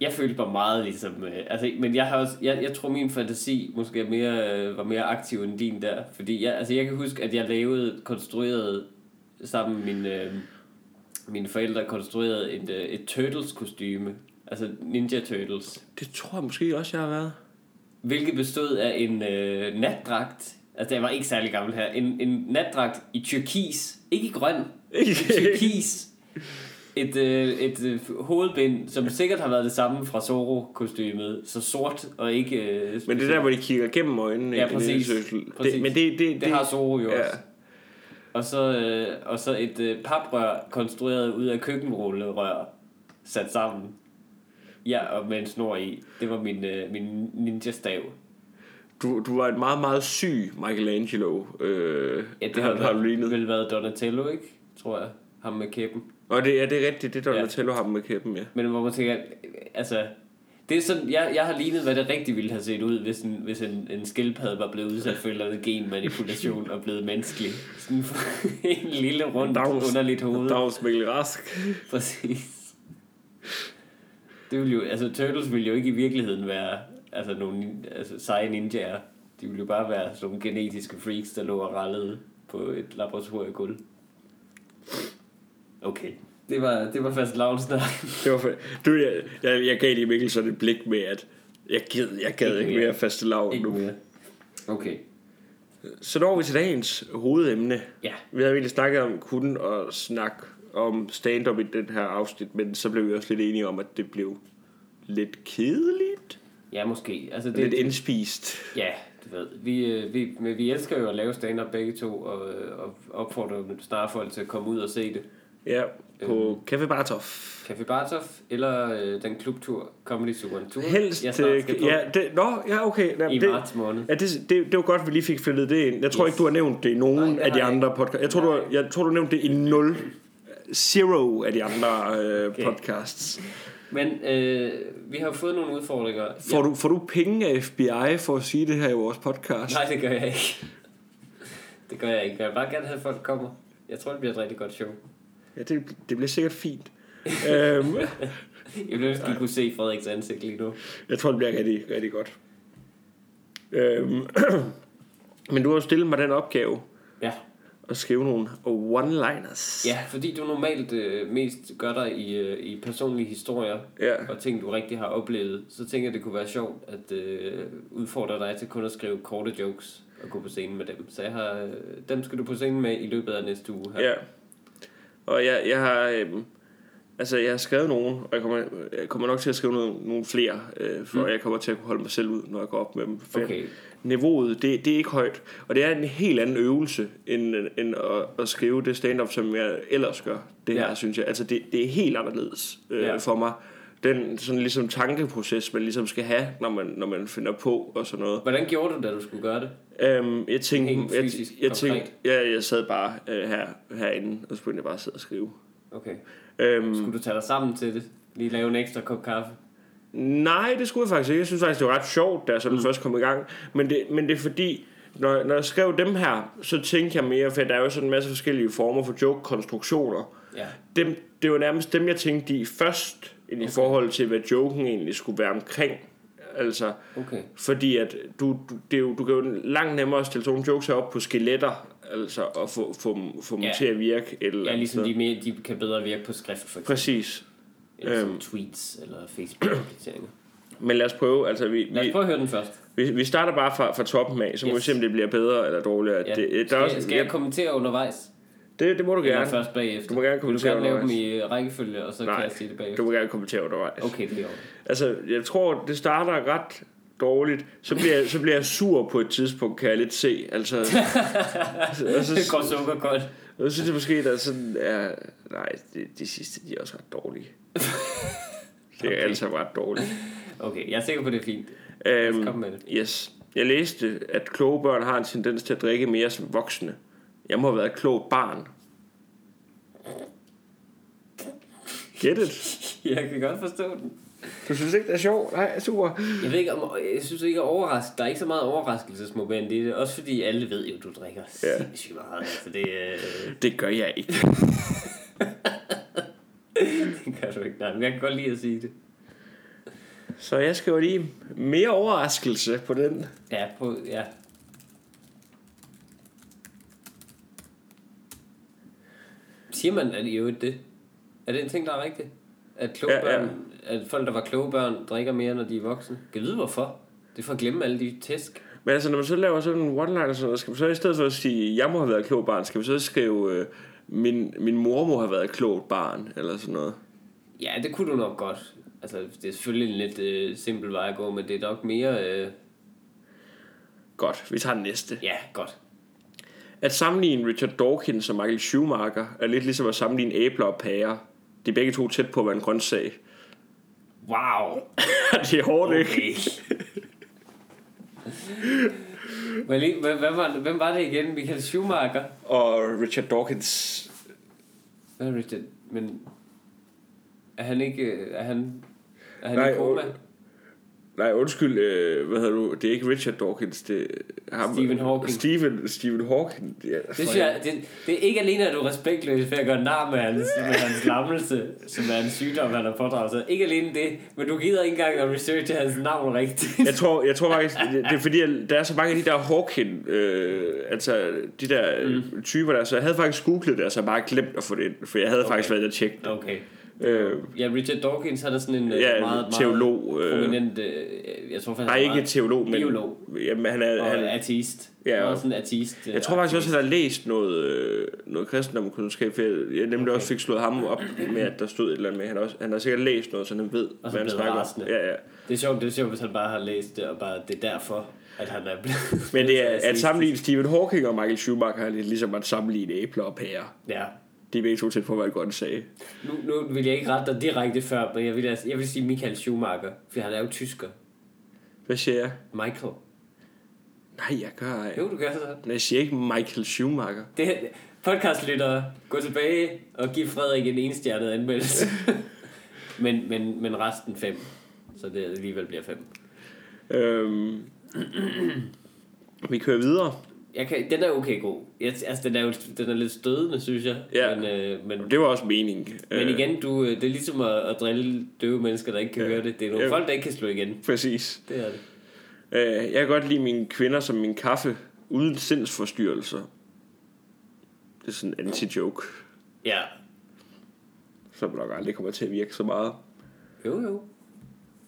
Jeg følte mig meget ligesom... Øh, altså, men jeg har også... Jeg, jeg tror, min fantasi måske er mere, øh, var mere aktiv end din der. Fordi jeg, altså, jeg kan huske, at jeg lavede, konstruerede sammen med mine, øh, mine forældre, konstruerede et, øh, et Turtles-kostyme. Altså Ninja Turtles. Det tror jeg måske også, jeg har været. Hvilket bestod af en øh, natdragt. Altså, jeg var ikke særlig gammel her. En, en natdragt i turkis. Ikke i grøn. I turkis. Et, øh, et øh, hovedbind, som sikkert har været det samme fra Zorro-kostymet. Så sort og ikke... Øh, Men det er der, hvor de kigger gennem øjnene. Ja, præcis. Præcis. Det, men det, det, det har Zorro jo ja. også. Og så, øh, og så et øh, paprør konstrueret ud af køkkenrullerør sat sammen. Ja, og med en snor i. Det var min, øh, min ninja-stav. Du, du var et meget, meget syg Michelangelo. Øh, Ja, det har, har du lignet. vel været Donatello, ikke? Tror jeg. Ham med kæben. Og det, ja, det er rigtigt, det er Ja. Donatello ham med kæppen, ja. Men hvor man tænker, altså... Det er sådan, jeg, jeg har lignet, hvad det rigtig ville have set ud, hvis en, hvis en, en skildpadde var blevet udsat for et eller andet genmanipulation og blevet menneskelig. Sådan en lille rundt Dags- underligt hoved. Dags Mikkel Rask. Præcis. Det ville jo, altså Turtles ville jo ikke i virkeligheden være altså nogle altså, seje ninjaer. De ville jo bare være sådan nogle genetiske freaks, der lå og rallede på et laboratoriegulv. Okay. Det var, det var fast lavnsnak. Det var for, du, jeg, jeg, jeg gav lige Mikkel sådan et blik med, at jeg gad, jeg gad Ikke ikke mere. faste lav Ikke nu. mere. Okay. Så når vi til dagens hovedemne. Ja. Vi havde egentlig snakket om kun at snakke om stand-up i den her afsnit, men så blev vi også lidt enige om, at det blev lidt kedeligt. Ja, måske. Altså, det, Lidt indspist. Ja, du ved. Vi, øh, vi, men vi elsker jo at lave stand-up begge to, og, øh, og opfordrer snart folk til at komme ud og se det. Ja, på Café Bartof. Café Bartov eller øh, den klubtur Comedy Turen. Turen, Helst, jeg snart skal øh, på ja, det, nå, ja, okay. Jamen, i det, marts måned. Ja, det, det, det var godt, at vi lige fik fældet det ind. Jeg tror Yes. ikke, du har nævnt det i nogen Nej, af de andre podcasts. Jeg tror, du har, Nej. jeg tror, du nævnte det i 0, zero af de andre øh, Okay. podcasts. Men øh, vi har fået nogle udfordringer. Får, du, får du penge af FBI for at sige det her i vores podcast? Nej, det gør jeg ikke. Det gør jeg ikke. Jeg vil bare gerne have, at folk kommer. Jeg tror, det bliver et rigtig godt show. Ja, det, det bliver sikkert fint. øhm, Jeg ville ønske, at I kunne se Frederiks ansigt lige nu. jeg tror, det bliver rigtig, rigtig godt. Øhm, men du har jo stillet mig den opgave Ja. at skrive nogle one-liners. ja, fordi du normalt øh, mest gør dig i, øh, i personlige historier Ja. og ting, du rigtig har oplevet, så tænker jeg, det kunne være sjovt at øh, udfordre dig til kun at skrive korte jokes og gå på scenen med dem. Så jeg har, øh, dem skal du på scenen med i løbet af næste uge her. Ja. Og jeg, jeg har... Øhm, altså, jeg har skrevet nogle, og jeg kommer, jeg kommer nok til at skrive nogle, nogle flere, øh, for mm. jeg kommer til at kunne holde mig selv ud, når jeg går op med dem. For Okay. Niveauet, det, det er ikke højt. Og det er en helt anden øvelse, end, end at, at skrive det stand-up, som jeg ellers gør. Det her, Ja. synes jeg. Altså, det, det er helt anderledes øh, Ja. for mig. Den sådan ligesom tankeproces, man ligesom skal have, når man, når man finder på og sådan noget. Hvordan gjorde du, da du skulle gøre det? Øhm, jeg tænkte, Helt jeg, fysisk, jeg, konkret. tænkte, ja, jeg sad bare øh, her, herinde, og så begyndte jeg bare at sidde og skrive. Okay. Øhm, Skulle du tage dig sammen til det? Lige lave en ekstra kop kaffe? nej, det skulle jeg faktisk ikke. Jeg synes faktisk, det var ret sjovt, da jeg sådan mm. først kom i gang. Men det, men det er fordi, når, når jeg skrev dem her, så tænkte jeg mere, for der er jo sådan en masse forskellige former for joke-konstruktioner. Ja. Dem, det var nærmest dem, jeg tænkte i først, okay. i forhold til, hvad joken egentlig skulle være omkring. Altså, Okay. fordi at du, du, det er jo, du kan jo langt nemmere stille sådan jokes op på skeletter, altså, og få, få, få dem Ja. til at virke. Eller Ja, ligesom de, mere, de kan bedre virke på skrift, for eksempel. Præcis. Eller Øhm. tweets eller Facebook-opdateringer. Men lad os prøve, altså vi, Lad os prøve at høre den først. vi, vi starter bare fra, fra toppen af, så må Yes. vi se, om det bliver bedre eller dårligere. Ja. Det, der skal, er også, skal jeg kommentere undervejs? Det, det må du Eller gerne. først bagefter? Du må gerne Vil du kommentere gerne lave dem i rækkefølge, og så Nej, kan jeg sige det bagefter? Du må gerne kommentere undervejs. Okay, det er jo. Altså, jeg tror, det starter ret dårligt. Så bliver, jeg, så bliver jeg sur på et tidspunkt, kan jeg lidt se. Altså, og så, Det går sukker godt. Jeg synes jeg måske, der er sådan... Ja, nej, de, de sidste, de er også ret dårlige. Det er Okay. altså ret dårligt. Okay, jeg er sikker på, det er fint. komme med det. yes. Jeg læste, at kloge børn har en tendens til at drikke mere som voksne. Jeg må have været et klogt barn. Get it? Jeg kan godt forstå den. Du synes ikke, det er sjovt? Nej, super. Jeg ved ikke, om, jeg synes ikke, at overrask, der er ikke så meget overraskelsesmoment i det. Også fordi alle ved jo, at du drikker Ja. sindssygt meget. Altså, det, øh, Det gør jeg ikke. det gør du ikke. Nej, men jeg kan godt lide at sige det. Så jeg skriver lige mere overraskelse på den. Ja, på, ja. Siger man at i øvrigt det? Er det en ting, der er rigtigt? At, kloge Ja, ja. børn, at folk, der var kloge børn, drikker mere, når de er voksne? Kan vide hvorfor? Det er for at glemme alle de tæsk. Men altså, når man så laver sådan en one-liner, så skal man så i stedet for at sige, jeg må have været et klogt barn, skal man så skrive, øh, min, min mor må have været et klogt barn, eller sådan noget. Ja, det kunne du nok godt. Altså, det er selvfølgelig en lidt øh, simpel vej at gå, men det er nok mere... Øh, Godt, vi tager den næste. ja, godt. At sammenligne Richard Dawkins og Michael Schumacher er lidt ligesom at sammenligne æbler og pærer. De er begge to tæt på at være en grøntsag. Wow! det er hårdt, ikke? Okay. Men lige, hvem, hvem, var, hvem var det igen? Michael Schumacher? Og Richard Dawkins... Hvad er Richard? Men er han ikke... Er han, er han Nej, i koma? Nej, undskyld, øh, hvad hedder du? Det er ikke Richard Dawkins, det er ham. Stephen Hawking. Stephen, Stephen Hawking. Ja, Det, synes jeg, det, det er ikke alene, at du er respektløs ved at gøre nar med hans, med hans lammelse, som er en sygdom, han har pådraget sig. Ikke alene det, men du gider ikke engang at researche hans navn rigtigt. Jeg tror, jeg tror faktisk, det, det er fordi, at der er så mange af de der Hawking, øh, altså de der mm. typer der, så jeg havde faktisk googlet det, og så bare glemt at få det ind, for jeg havde okay. faktisk været der tjekket det. Okay. Øh, Ja, Richard Dawkins, han er sådan en øh, ja, meget, teolog. Øh, prominent, øh, jeg tror faktisk, nej, han er ikke teolog, men... biolog Jamen, han er, og han, ateist. Ja, og- og sådan en ateist. øh, Jeg tror faktisk også, at han har læst noget, øh, noget kristendomskundskab, for jeg, jeg nemlig okay. også fik slået ham op med, at der stod et eller andet med. Han har, også, han har sikkert læst noget, så han ved, så hvad han snakker om. Ja, ja. Det er sjovt, det er sjovt, hvis han bare har læst det, og bare det er derfor, at han er blevet... Men det er, at sammenligne Stephen Hawking og Michael Schumacher er lidt ligesom at sammenligne æbler og pærer. Ja. De er begge to tæt på, hvad jeg godt sagde. Nu, nu vil jeg ikke rette dig direkte før, men jeg vil, altså- jeg vil sige Michael Schumacher, for han er jo tysker. Hvad siger jeg? Michael. Nej, jeg gør ej. Jo, du gør så. Men Jeg siger ikke Michael Schumacher. Det, podcastlyttere, gå tilbage og giv Frederik en enstjernet anmeldelse. men, men, men resten fem. Så det alligevel bliver fem. Øhm, vi kører videre. Jeg kan, den er okay god. Jeg, altså, den er jo den er lidt stødende, synes jeg. Ja. Men, øh, men, Det var også mening. men igen, du, øh, det er ligesom at, at drille døve mennesker, der ikke kan ja. høre det. Det er nogle Ja. folk, der ikke kan slå igen. Præcis. Det er det. Øh, jeg kan godt lide mine kvinder som min kaffe, uden sindsforstyrrelser. Det er sådan en anti-joke, Ja. som nok aldrig kommer til at virke så meget. Jo, jo.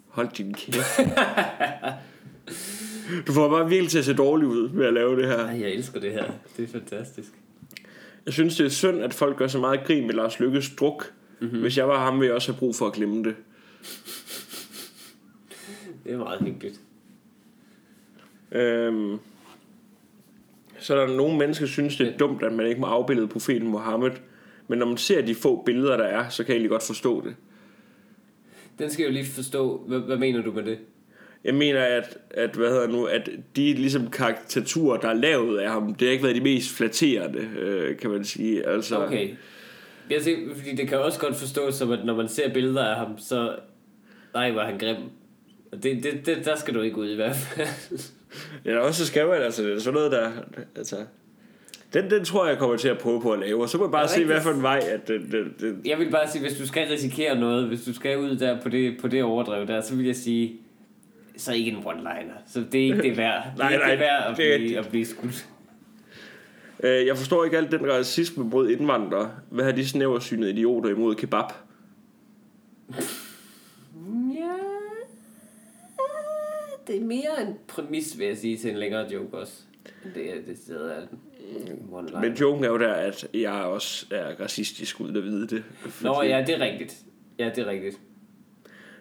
Hold din kæft. Du får bare virkelig til at se dårlig ud ved at lave det her. Ej, jeg elsker det her. Det er fantastisk. Jeg synes, det er synd, at folk gør så meget grin med Lars Lykkes druk. Mm-hmm. Hvis jeg var ham, ville jeg også have brug for at glemme det. Det er meget hyggeligt. Øhm, så er der nogle mennesker, synes, det er dumt, at man ikke må afbillede profeten Mohammed. Men når man ser de få billeder, der er, så kan jeg egentlig godt forstå det. Den skal jeg jo lige forstå. Hvad, hvad mener du med det? Jeg mener, at, at, hvad hedder nu, at de ligesom karikaturer, der er lavet af ham, det har ikke været de mest flatterende, øh, kan man sige. Altså, Okay. Jeg siger, fordi det kan også godt forstås som, at når man ser billeder af ham, så... Nej, var han grim. Det, det, det, der skal du ikke ud i hvert fald. Ja, også så skal man, altså, det er sådan noget, der... Altså, den, den tror jeg, jeg kommer til at prøve på at lave, og så må jeg bare se, hvad for en vej, at det, det, det, Jeg vil bare sige, hvis du skal risikere noget, hvis du skal ud der på det, på det overdrev der, så vil jeg sige, så ikke en one-liner. Så det er ikke det værd. Det er Nej, ikke nej, det værd at, det er blive, at blive skudt. Øh, jeg forstår ikke alt den racisme mod indvandrere. Hvad har de snæversynede idioter imod kebab? Ja, det er mere en præmis, vil jeg sige, til en længere joke også. Det er det sted af den. Men joken er jo der, at jeg også er racistisk uden at vide det. Nå ja, det er rigtigt. Ja, det er rigtigt.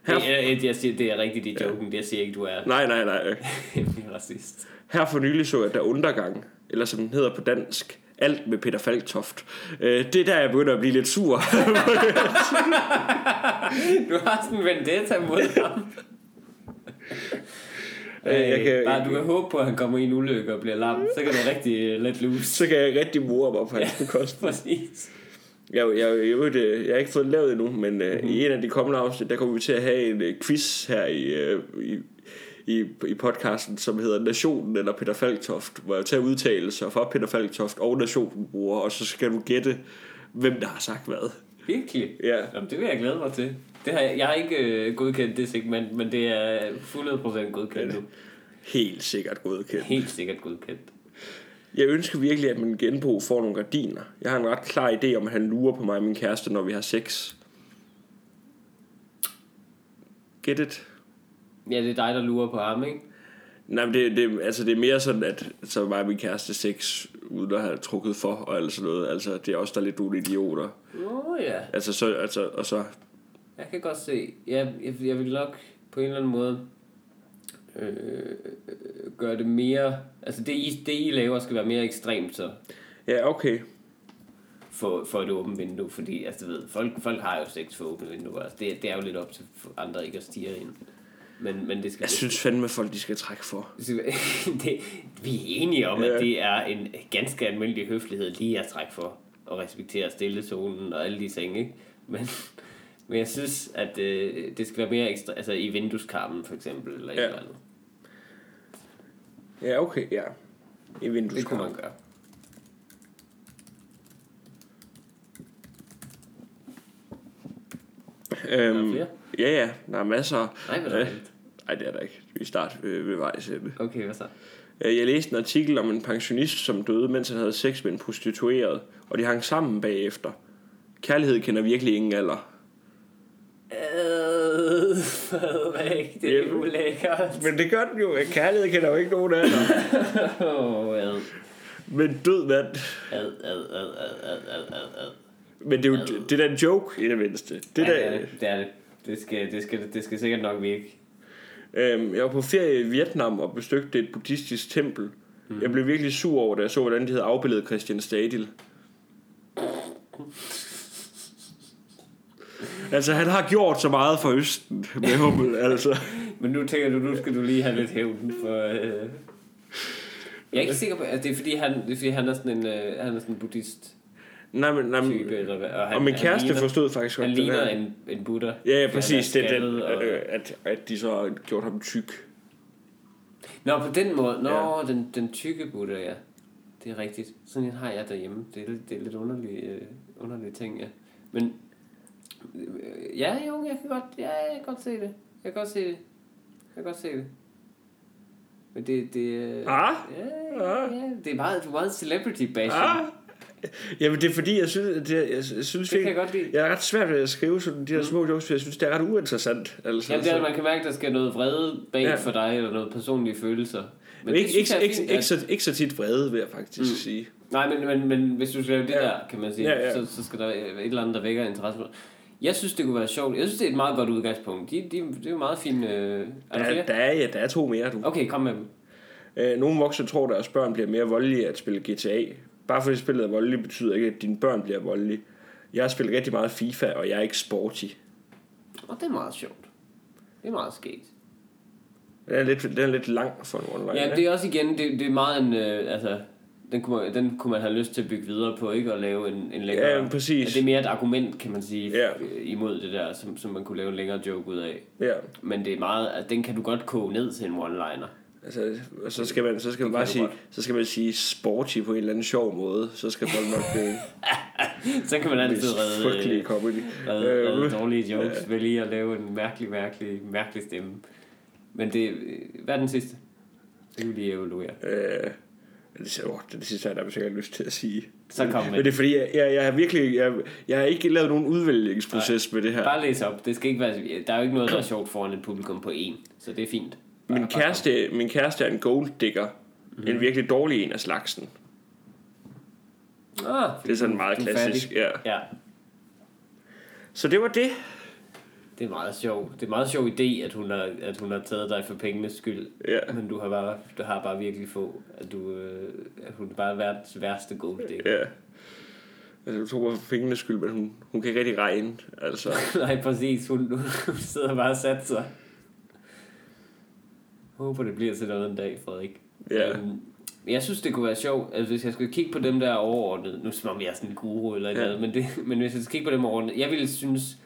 Her- Det er, jeg siger, det er rigtigt i joken. Det siger ikke, du er Nej, nej, nej. racist. Her for nylig så jeg der undergang, eller som den hedder på dansk, alt med Peter Falktoft. Øh, det er der, jeg begynder at blive lidt sur. Du har sådan en vendetta mod ham. Øh, jeg kan- Øh, bare du kan håbe på, at han kommer i en ulykke og bliver lam. Så kan du rigtig øh, let loose. så kan jeg rigtig mure mig på hans bekostning. Præcis. Jeg, jeg, jeg, jeg, jeg, jeg har ikke fået det lavet endnu, men mm-hmm. i en af de kommende afsnit, der kommer vi til at have en uh, quiz her i, uh, i, i, i podcasten, som hedder Nationen eller Peter Falktoft, hvor jeg tager udtalelser fra Peter Falktoft og Nationen bruger, og så skal du gætte, hvem der har sagt hvad. Virkelig? Ja. Jamen, det vil jeg glæde mig til. Det har jeg, jeg har ikke øh, godkendt det segment, men det er 100% godkendt nu. Helt sikkert godkendt. Helt sikkert godkendt. Jeg ønsker virkelig, at min genbo får nogle gardiner. Jeg har en ret klar idé om, at han lurer på mig og min kæreste, når vi har sex. Get it? Ja, det er dig, der lurer på ham, ikke? Nej, men det, det, altså det er mere sådan, at så var min kæreste sex, uden at have trukket for og alt sådan noget. Altså, det er også der er lidt nogle idioter. Åh oh, ja, Altså, så, altså, og så, jeg kan godt se. Jeg, jeg, jeg vil nok på en eller anden måde øh, gøre det mere... Altså det I, det, I laver, skal være mere ekstremt så ja, okay. for, for et åbent vindue. Fordi, altså du ved, folk, folk har jo sex for åbne vinduer. Altså, det, det er jo lidt op til andre ikke at stige ind. Men, men det skal Jeg synes fandme, at folk de skal trække for. det, vi er enige om, Ja. at det er en ganske almindelig høflighed lige at trække for og respektere stillezonen og alle de ting, ikke? Men, men jeg synes, at øh, det skal være mere ekstra, altså i vindueskarmen for eksempel, eller ja. Et eller andet. Ja, okay, ja. I Det vindueskarmen. kunne man gøre. Er der Øhm, flere? ja, ja, der er masser. Nej, hvad er Øh, det? Nej, det er der ikke. Vi starter ved, ved vejs ende. Okay, hvad så? Øh, Jeg læste en artikel om en pensionist, som døde, mens han havde sex med en prostitueret, og de hang sammen bagefter. Kærlighed kender virkelig ingen alder. Øh, det er Hjælp. ulækkert. Men det gør den jo. Kærlighed kender jo ikke nogen af dig. Ad, Men død mand. ad, ad, ad, ad, ad, ad, ad, ad. Men det er jo det er da en joke i det mindste. Det Ja, der, det er det. Det er det. Det skal, det, skal, det skal sikkert nok virke. øhm, jeg var på ferie i Vietnam og besøgte et buddhistisk tempel. Mm. Jeg blev virkelig sur over, da jeg så, hvordan de havde afbildet Christian Stadil. Altså, han har gjort så meget for Østen med Hummel, altså. Men nu tænker du, nu skal du lige have lidt hævn for... Øh... Jeg er ikke sikker på, at det er fordi, han, det er, fordi han er sådan en, øh, han er sådan en buddhist Nej, men, nej, men, type, eller hvad. Og, han, og min kæreste ligner, forstod faktisk godt Han ligner der. en, en buddha. Ja, ja, præcis. Det er den, og- øh, at, at de så har gjort ham tyk. Nå, på den måde. Nå, Ja. den, den tykke buddha, ja. Det er rigtigt. Sådan en har jeg derhjemme. Det er, det er lidt underlige, øh, underlige ting, ja. Men, ja, jo, jeg kan godt, ja, jeg kan godt se det. Jeg kan godt se det. Jeg kan godt se det. Men det, det, øh, Ah? ja, ja, ja, det er meget, du er meget celebrity bashing. Ah! Jamen, det er fordi, jeg synes, det, jeg, jeg synes Det kan jeg godt lide. jeg er ret svært ved at skrive sådan de her små jokes, for jeg synes, det er ret uinteressant. Altså, Jamen, det er, man kan mærke, at der skal noget vrede bag Ja. for dig, eller noget personlige følelser. Men det ikke, synes ikke, fint, ikke, at- så, ikke så tit vrede, vil jeg faktisk mm. sige. Nej, men, men, men hvis du skal lave det Ja. der, kan man sige, Ja, ja. Så, så skal der et eller andet, der vækker interesse. Jeg synes, det kunne være sjovt. Jeg synes, det er et meget godt udgangspunkt. De, de, det er meget fine... Øh... Er der Der, der, er, ja, der er to mere, du. Okay, kom med dem. Øh, nogle voksne tror, at deres børn bliver mere voldelige at spille GTA. Bare fordi spillet er voldeligt, betyder ikke, at dine børn bliver voldelige. Jeg har spillet rigtig meget FIFA, og jeg er ikke sporty. Og det er meget sjovt. Det er meget skægt. Den er lidt, den er lidt lang for en online. Ja, det er også igen, det, det er meget en... Øh, altså, den kunne, man, den kunne man have lyst til at bygge videre på, ikke? Og lave en, en længere... Ja, præcis. Det er mere et argument, kan man sige, Ja. øh, imod det der, som, som man kunne lave en længere joke ud af. Ja, Men det er meget... Altså, den kan du godt koge ned til en one-liner. altså, så skal man, så skal man bare sige, godt. så skal man sige sporty på en eller anden sjov måde. Så skal folk nok blive Så kan man altid redde... frygtelige Øh, comedy. redde, Øh, redde dårlige jokes ja. ved lige at lave en mærkelig, mærkelig, mærkelig stemme. Men det... øh, Hvad er den sidste? Det kan vi lige evaluere. Øh, det, åh, det, det sidste har jeg sikkert lyst til at sige. Så kom Men med. det er fordi, jeg, jeg, jeg har virkelig, jeg, jeg har ikke lavet nogen udvælgelsesproces med det her. Bare læs op. Det skal ikke være, der er jo ikke noget, der er sjovt foran et publikum på en. Så det er fint. Bare, Min bare kæreste, min kæreste er en gold digger. Mm. En virkelig dårlig en af slagsen. Ah, Det er sådan meget klassisk. Ja. Ja, Så det var det. Det er meget sjovt. Det er meget sjov idé, at hun har, at hun har taget dig for pengenes skyld. Ja. Men du har bare, du har bare virkelig få, at, du, øh, at hun er bare verdens værste gold digger. Ja. Altså, du tog mig for fingrene skyld, men hun, hun kan ikke rigtig regne. Altså, Nej, præcis. Hun, hun sidder bare og sat sig. Håber, det bliver til noget en dag, Frederik. Ja. Øhm, jeg synes, det kunne være sjovt, altså hvis jeg skulle kigge på dem der overordnet, nu som om jeg er sådan en guru eller Ja. andet, men, det, men hvis jeg skulle kigge på dem overordnet, jeg ville synes,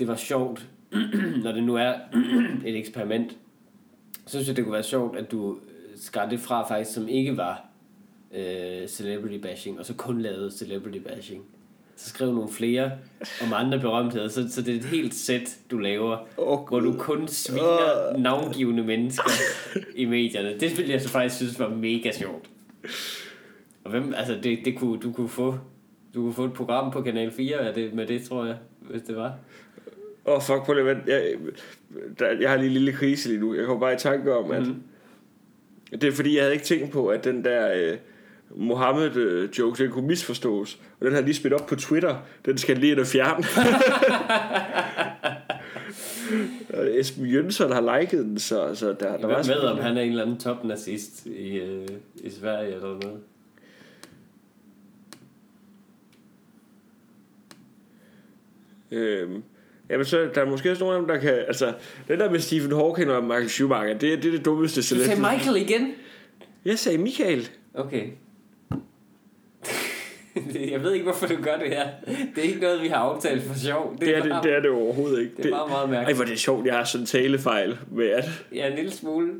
det var sjovt, når det nu er et eksperiment, så synes jeg, det kunne være sjovt, at du skar det fra faktisk, som ikke var øh, celebrity bashing, og så kun lavede celebrity bashing. Så skrev nogle flere om andre berømtheder, så, så det er et helt sæt, du laver, Åh, hvor du kun sviner navngivende mennesker i medierne. Det ville jeg så faktisk synes var mega sjovt. Og hvem, altså det, det kunne, du kunne få, du kunne få et program på Kanal 4 af det, med det, tror jeg, hvis det var. Åh, oh, fuck, at vente. jeg, der, jeg har lige en lille krise lige nu. Jeg kommer bare i tanke om, at... Mhm. Det er fordi, jeg havde ikke tænkt på, at den der øh, Mohammed-joke, den kunne misforstås. Og den har lige smidt op på Twitter. Den skal lige ind og fjerne. Esben Jønsson har liket den, så, så der, der var ved, sådan- om han er en eller anden topnazist i, øh, i Sverige eller noget. Øhm, jamen, så der er måske også nogle af dem, der kan... Altså, den der med Stephen Hawking og Michael Schumacher, det, det er det dummeste Du sagde. Michael igen? Jeg sagde Michael. Okay. jeg ved ikke, hvorfor du gør det her. Det er ikke noget, vi har aftalt for sjov. Det er det, bare, det, er det overhovedet ikke. det er bare meget Ej, mærkeligt. hvor er det sjovt, jeg har sådan en talefejl med at... Ja, en lille smule.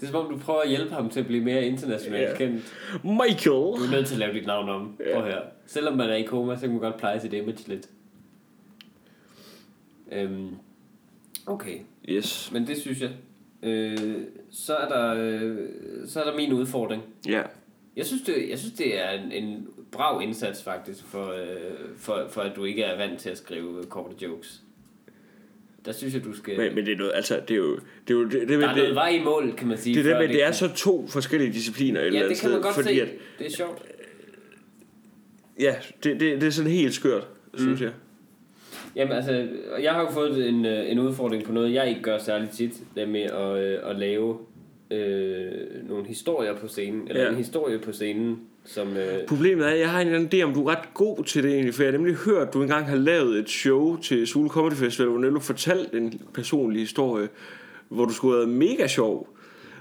Det er som om, du prøver at hjælpe ham til at blive mere internationalt Ja. kendt. Michael! Du er nødt til at lave dit navn om. Ja. Prøv her. Selvom man er i koma, så kan man godt pleje sit image lidt. Øhm, okay, Yes. men det synes jeg. Øh, så, er der, øh, så er der min udfordring. Ja. Jeg synes, det, jeg synes, det er en, en brav indsats faktisk, for, øh, for, for at du ikke er vant til at skrive korte jokes. der synes jeg, du skal... Men, men det er noget, altså, det er jo... Det er jo det, det, der er det, noget vej i mål, kan man sige. det, det, før det, det er kan- så to forskellige discipliner eller Ja, andet det kan man godt fordi se. At, Det er sjovt. ja, det, det, det er sådan helt skørt, synes jeg. Jamen altså, jeg har jo fået en, øh, en udfordring på noget, jeg ikke gør særlig tit, nemlig at, øh, at lave øh, nogle historier på scenen, eller Ja. en historie på scenen, som... Øh, Problemet er, at jeg har en eller anden idé, om du er ret god til det egentlig, for jeg har nemlig hørt, at du engang har lavet et show til Sule Comedy Festival, hvor du fortalte en personlig historie, hvor du skulle have været mega sjov.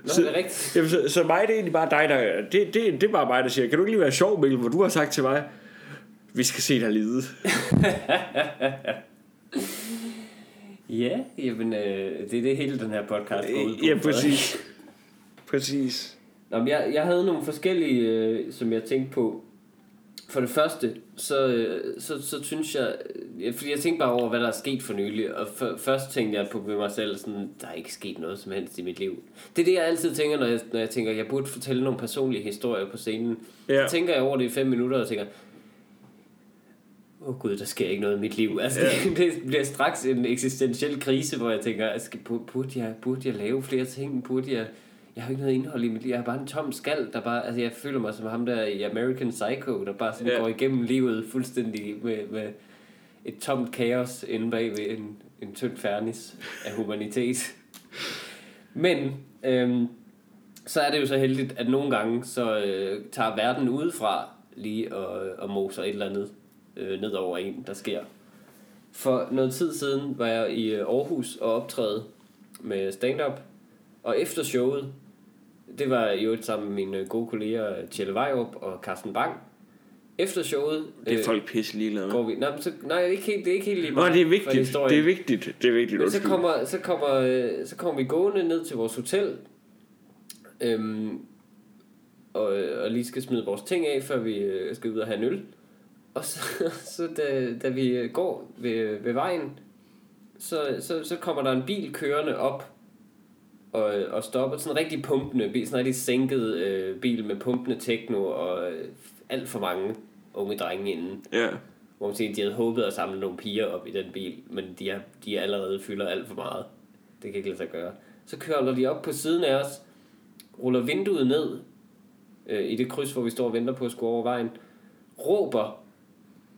Nå, det er rigtigt. Jamen, så, så mig, det er egentlig bare dig, der... Det, det, det er bare mig, der siger, kan du ikke lige være sjov, Mikkel, hvor du har sagt til mig, vi skal se dig lide. ja, jamen, øh, det er det hele den her podcast går ud på. Ja, præcis. Præcis. Nå, men jeg, jeg havde nogle forskellige, øh, som jeg tænkte på. For det første, så, øh, så, så synes jeg, øh, fordi jeg tænkte bare over, hvad der er sket for nylig, og for, først tænkte jeg på ved mig selv, sådan, der er ikke sket noget som helst i mit liv. Det er det, jeg altid tænker, når jeg, når jeg tænker, jeg burde fortælle nogle personlige historier på scenen. Ja. Så tænker jeg over det i fem minutter, og tænker, åh oh gud, der sker ikke noget i mit liv. Altså, Ja. det, det bliver straks en eksistentiel krise, hvor jeg tænker, altså, burde, jeg, burde jeg lave flere ting? Burde jeg... Jeg har ikke noget indhold i mit liv. Jeg har bare en tom skal, der bare... Altså, jeg føler mig som ham der i American Psycho, der bare sådan yeah. går igennem livet fuldstændig med, med et tomt kaos inde bag ved en, en tynd fernis af humanitet. Men øhm, så er det jo så heldigt, at nogle gange så øh, tager verden udefra lige og, og moser et eller andet øh, ned over en, der sker. For noget tid siden var jeg i øh, Aarhus og optræde med stand-up, og efter showet, det var jo et sammen med mine gode kolleger Tjelle Vejrup og Carsten Bang. Efter showet Det er øh, folk pisse ligeglade med. går vi... Nej, så, nej det, er ikke helt, det er ikke helt lige Nå, det er vigtigt. Det er vigtigt. Det er vigtigt. Men så kommer, så, kommer, øh, så kommer vi gående ned til vores hotel, øhm, og, og lige skal smide vores ting af, før vi øh, skal ud og have en øl. Og så, så da, da vi går ved, ved vejen, så, så, så kommer der en bil kørende op og, og stopper. Sådan en rigtig pumpende bil, sådan en rigtig sænket øh, bil med pumpende techno og øh, alt for mange unge drenge inden. Ja. Hvor man siger, de havde håbet at samle nogle piger op i den bil, men de, er, de er allerede fylder alt for meget. Det kan ikke lade sig gøre. Så kører de op på siden af os, ruller vinduet ned øh, i det kryds, hvor vi står og venter på at skulle over vejen, råber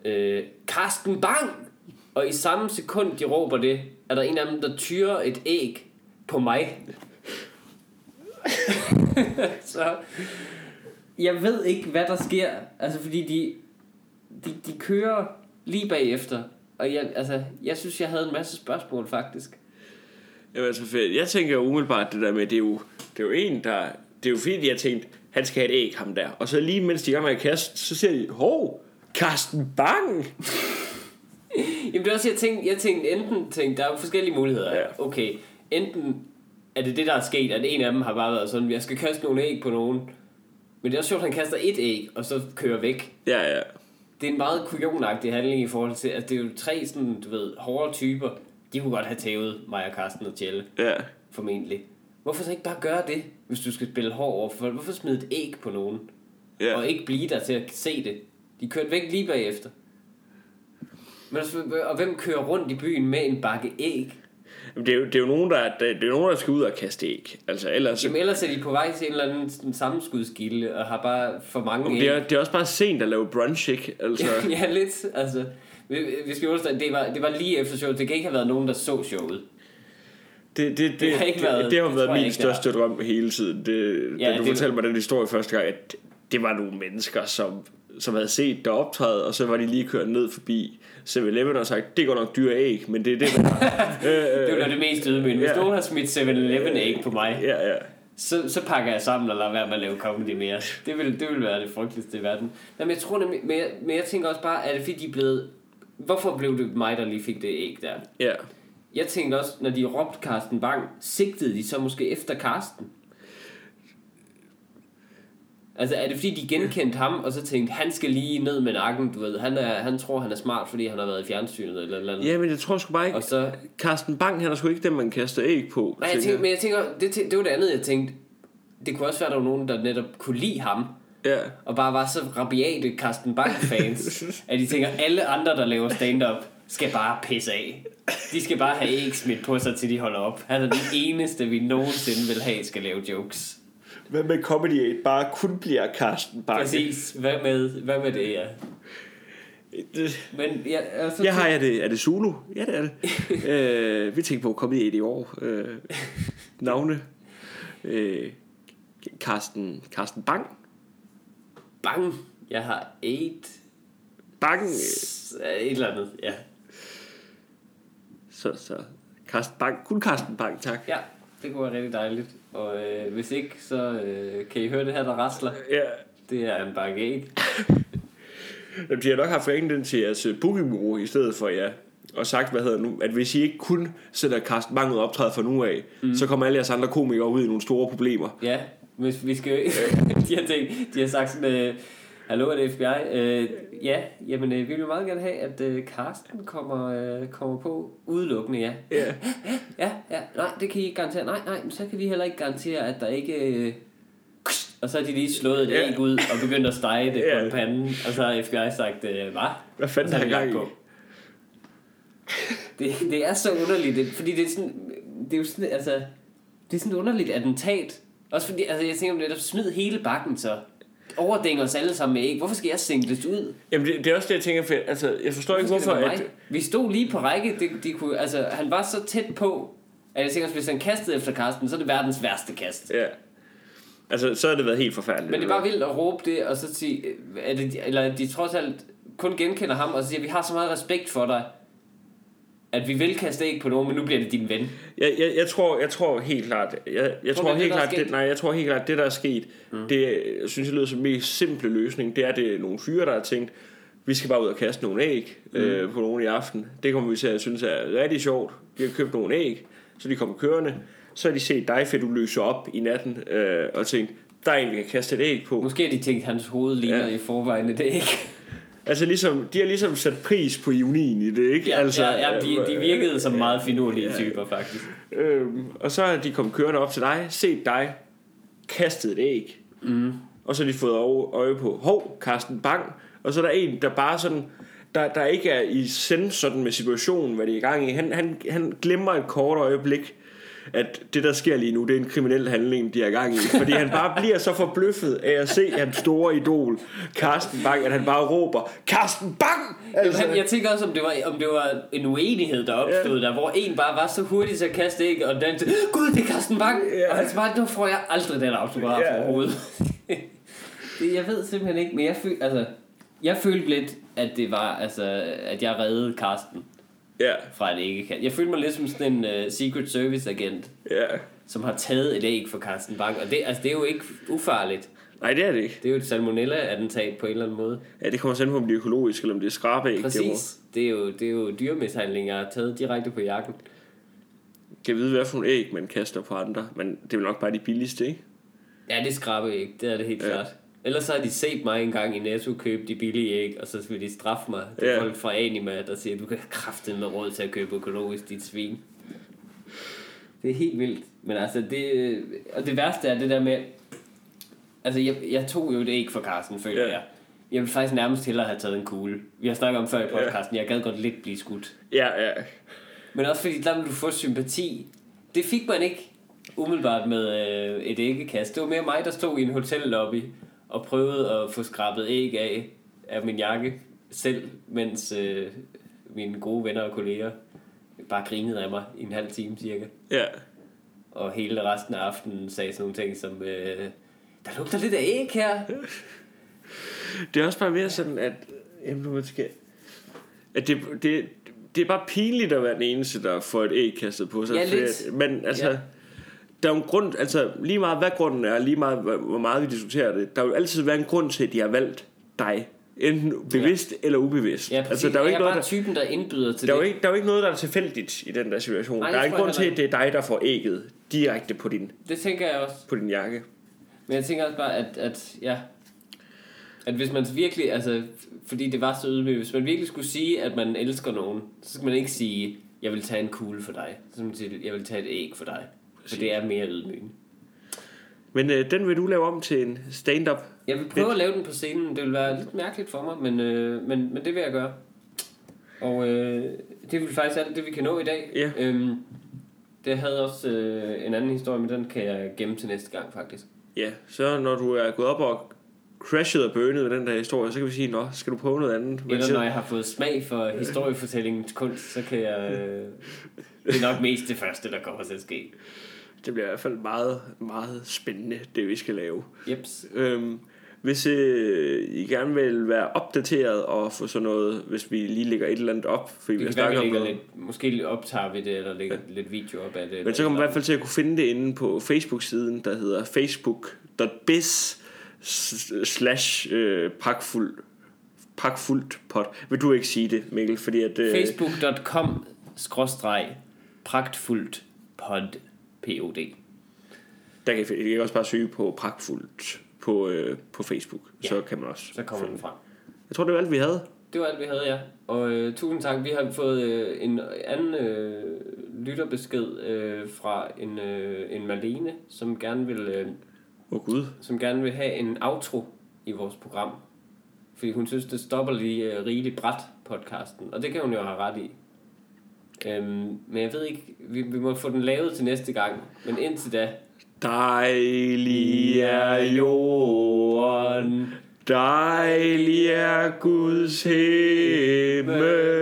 øh, Karsten Bang! Og i samme sekund, de råber det, er der en af dem, der tyrer et æg på mig. Så jeg ved ikke, hvad der sker. Altså, fordi de, de, de kører lige bagefter. Og jeg, altså, jeg synes, jeg havde en masse spørgsmål, faktisk. Jamen, altså, fedt. Jeg tænker umiddelbart det der med, det er jo, det er jo en, der... Det er jo fint, jeg tænkte, han skal have et æg, ham der. Og så lige mens de er med at kaste, så ser de, hov, Karsten Bang! Jamen, det er også, jeg tænkte, jeg tænkte enten, tænkte, der er forskellige muligheder. Ja. Okay, enten er det det, der er sket, at en af dem har bare været sådan, jeg skal kaste nogle æg på nogen. Men det er også sjovt, at han kaster et æg, og så kører væk. Ja, ja. Det er en meget kujonagtig handling i forhold til, at det er jo tre sådan, du ved, hårde typer. De kunne godt have tævet mig og Karsten og Tjelle, Ja. formentlig. Hvorfor så ikke bare gøre det, hvis du skal spille hård over for? Hvorfor smide et æg på nogen? Ja. og ikke blive der til at se det. De kørte væk lige bagefter. Men altså, og hvem kører rundt i byen med en bakke æg? Jamen, Det er, jo, det er jo nogen, der, det, det er nogen, der skal ud og kaste æg. Altså, ellers... Jamen ellers er de på vej til en eller anden sådan sammenskudskilde og har bare for mange Det æg. er, det er også bare sent at lave brunch, ikke? Altså, ja, lidt. Altså, vi, vi skal understrege, det var, det var lige efter showet. Det kan ikke have været nogen, der så showet. det, det, det, det, har ikke det, været- det, det har det været min største drøm hele tiden. Det, Ja, da du det- fortalte mig den historie første gang, at det var nogle mennesker, som, som havde set dig optræde, og så var de lige kørt ned forbi 7-Eleven og sagt, det går nok dyre æg, men det er det, der øh, Det var det mest ydmygende. Hvis Ja. nogen har smidt 7-Eleven æg på mig, Ja, ja. så, så pakker jeg sammen og lader være med at lave comedy mere. Det vil, det vil være det frygteligste i verden. Nej, men jeg tror nemlig, men jeg, men jeg tænker også bare, er det fordi de er blevet... Hvorfor blev det mig, der lige fik det æg der? ja. Jeg tænkte også, når de råbte Carsten Bang, sigtede de så måske efter Carsten? Altså er det fordi de genkendte ham Og så tænkte han skal lige ned med nakken Du ved han, er, han tror han er smart Fordi han har været i fjernsynet Eller, eller andet Ja, men jeg tror sgu bare ikke... Og så Carsten Bang, han er sgu ikke den, man kaster æg på. Nej, jeg tænkte, men jeg tænker det, det var det andet jeg tænkte Det kunne også være der var nogen Der netop kunne lide ham Ja. Og bare var så rabiate Carsten Bang fans At de tænker alle andre der laver stand-up skal bare pisse af. De skal bare have æg smidt på sig, til de holder op. Han er den eneste, vi nogensinde vil have, skal lave jokes. Hvad med Comedy 8 bare kun bliver Carsten Bakke? Præcis. Hvad med, hvad med det, ja? Det, Men ja, altså, Ja, har jeg det. Er det Zulu? Ja, det er det. øh, vi tænker på at komme i i år. Øh, navne. Øh, Karsten, Karsten Bang. Bang. Jeg har eight. Bang. øh, Et eller andet, ja. Så, så. Karsten Bang. Kun Karsten Bang, tak. Ja, det kunne være rigtig dejligt. Og øh, hvis ikke, så øh, kan I høre det her, der rasler. Ja. Det er en æg. Jamen, de har nok haft ringet den til jeres øh, bookingbureau i stedet for jer. Og sagt, hvad hedder nu, at hvis I ikke kun sætter Karsten Bang ud og optræder fra nu af, mm. så kommer alle jeres andre komikere ud i nogle store problemer. Ja, hvis vi skal... de, har tænkt, de har sagt sådan... Øh, Hallo, er det FBI? Øh, ja, jamen øh, vi vil meget gerne have, at øh, Karsten kommer, øh, kommer på udelukkende, ja. Ja. Ja, ja, nej, det kan I ikke garantere. Nej, nej, men så kan vi heller ikke garantere, at der ikke... Øh, og så har de lige slået et Ja. æg ud og begyndt at stege det Ja. på en pande. Og så har FBI sagt, øh, hvad? Hvad fanden har jeg i? Det, det er så underligt, det, fordi det er sådan, det er jo sådan, altså, det er sådan et underligt attentat. Også fordi, altså jeg tænker, netop smid hele bakken så. Overdænger os alle sammen med æg. Hvorfor skal jeg singles ud? Jamen, det, det, er også det, jeg tænker, for, altså, jeg forstår ikke, Hvorfor skal hvorfor... det At? Vi stod lige på række. Det, de kunne, altså, han var så tæt på, at jeg tænker, hvis han kastede efter Karsten, så er det verdens værste kast. ja. Altså, så har det været helt forfærdeligt. Men det er bare vildt at råbe det, og så sige, at de, eller de trods alt kun genkender ham, og så siger, vi har så meget respekt for dig, at vi vil kaste æg på nogen, men nu bliver det din ven. Jeg, jeg, jeg, tror, jeg tror helt klart, jeg, jeg Tror tror helt det, klart, det, nej, jeg tror helt klart, det der er sket, mm. det jeg synes jeg lyder som den mest simple løsning, det er, det er nogle fyre, der har tænkt, vi skal bare ud og kaste nogle æg mm. øh, på nogen i aften. Det kommer vi til at synes er rigtig sjovt. De har købt nogle æg, så de kommer kørende. Så har de set dig, fedt, du løser op i natten, øh, og tænkt, der er en, vi kan kaste et æg på. Måske har de tænkt, at hans hoved ligner ja. i forvejen et æg. Altså ligesom, de har ligesom sat pris på ironien i det, ikke? Ja, altså, ja, ja de, de virkede som meget finurlige Ja. typer, faktisk. Øhm, og så er de kommet kørende op til dig, set dig, kastet et æg. Mm. Og så har de fået øje- på, hov, Carsten Bang. Og så er der en, der bare sådan, der, der ikke er i send sådan med situationen, hvad det er i gang i. Han, han, han glemmer et kort øjeblik, at det, der sker lige nu, det er en kriminel handling, de er i gang i. Fordi han bare bliver så forbløffet af at se hans store idol, Carsten Bang, at han bare råber, Carsten Bang! Altså, jeg tænker også, om det var, om det var en uenighed, der opstod Ja. der, hvor en bare var så hurtig til at kaste æg, og den til, Gud, det er Carsten Bang! Ja. Og han bare, nu får jeg aldrig den autograf Ja. overhovedet. det, jeg ved simpelthen ikke, men jeg, føl, altså, jeg følte lidt, at det var, altså, at jeg reddede Carsten Ja, fra et æggekast. Jeg følte mig lidt som sådan en uh, Secret Service agent, ja. som har taget et æg for Carsten Bang, og det, altså, det er jo ikke ufarligt. Nej, det er det ikke. Det er jo et salmonella-attentat på en eller anden måde. Ja, det kommer selv på, om det er økologisk, eller om det er skrabæg. Præcis. Det er jo, det er jo dyremishandling, jeg har taget direkte på jakken. kan vide, hvad for nogle æg, man kaster på andre. Men det er vel nok bare de billigste, ikke? Ja, det skraber ikke. Det er det helt Ja. ja. klart. Ellers så har de set mig engang i Netto købe de billige æg, og så vil de straffe mig. Det er Ja. folk fra Anima, der siger, du kan kraften med råd til at købe økologisk, dit svin. Det er helt vildt. Men altså, det, og det værste er det der med, altså jeg, jeg tog jo et æg for Carsten, føler ja. jeg. Jeg vil faktisk nærmest hellere have taget en kugle. Vi har snakket om før i podcasten, jeg gad godt lidt blive skudt. Ja, ja. Men også fordi, der vil du få sympati. Det fik man ikke umiddelbart med øh, et æggekast. Det var mere mig, der stod i en hotellobby og prøvede at få skrabet æg af, af min jakke selv, mens øh, mine gode venner og kolleger bare grinede af mig i en halv time cirka. Ja. Og hele resten af aftenen sagde sådan nogle ting som, øh, der lugter lidt af æg her. Det er også bare mere sådan, at... Jamen, skal... At det, det, det er bare pinligt at være den eneste, der får et æg kastet på sig. Ja, lidt. at- Men altså... Ja. Der er jo en grund, altså lige meget hvad grunden er, lige meget hvor meget vi diskuterer det, der vil altid være en grund til, at de har valgt dig. Enten bevidst ja. eller ubevidst. Ja, præcis. altså, der er jo ikke jeg er noget, bare der, typen, der indbyder til der, er jo det. ikke, der er jo ikke noget, der er tilfældigt i den der situation. Nej, der er det en grund til, at det er dig, der får ægget direkte på din, Det tænker jeg også. på din jakke. Men jeg tænker også bare, at, at ja, at hvis man virkelig, altså, fordi det var så ydmygt, hvis man virkelig skulle sige, at man elsker nogen, så skal man ikke sige, jeg vil tage en kugle for dig. Så skal man sige, jeg vil tage et æg for dig. For det er mere ydmygende. Men øh, den vil du lave om til en stand-up. Jeg vil prøve at lave den på scenen. Det vil være lidt mærkeligt for mig, men, øh, men, men det vil jeg gøre. Og øh, det er faktisk alt det, vi kan nå i dag. Ja. Øhm, det havde også øh, en anden historie, men den kan jeg gemme til næste gang, faktisk. Ja, så når du er gået op og crashet og burnet med den der historie, så kan vi sige, nå, skal du prøve noget andet? Men Eller når jeg har fået smag for historiefortællingens kunst, så kan jeg... Øh, det er nok mest det første, der kommer til at ske. Det bliver i hvert fald meget, meget spændende, det vi skal lave. Jeps. Øhm, hvis øh, I gerne vil være opdateret og få sådan noget, hvis vi lige lægger et eller andet op, fordi vi Det vi om lægger noget. lidt, måske optager vi det, eller lægger lidt video op af det. Men så kommer man i hvert fald til at kunne finde det inde på Facebook-siden, der hedder facebook.biz slash øh, pakfuld pakfuldt pod. Vil du ikke sige det, Mikkel? Fordi at, øh, Facebook.com skråstreg pragtfuldt pod pod. der kan I, I kan også bare søge på pakfuldt på, øh, på Facebook. Ja. Så kan man også. Så kommer den frem. Jeg tror, det var alt, vi havde. Det var alt, vi havde, ja. Og øh, tusind tak. Vi har fået øh, en anden øh, lytterbesked øh, fra en, øh, en Marlene, som gerne vil... Øh, oh, gud. som gerne vil have en outro i vores program. Fordi hun synes, det stopper lige uh, rigeligt bræt podcasten. Og det kan hun jo have ret i. Øhm, men jeg ved ikke, vi, vi må få den lavet til næste gang. Men indtil da... Dejlig er jorden, dejlig er Guds himmel.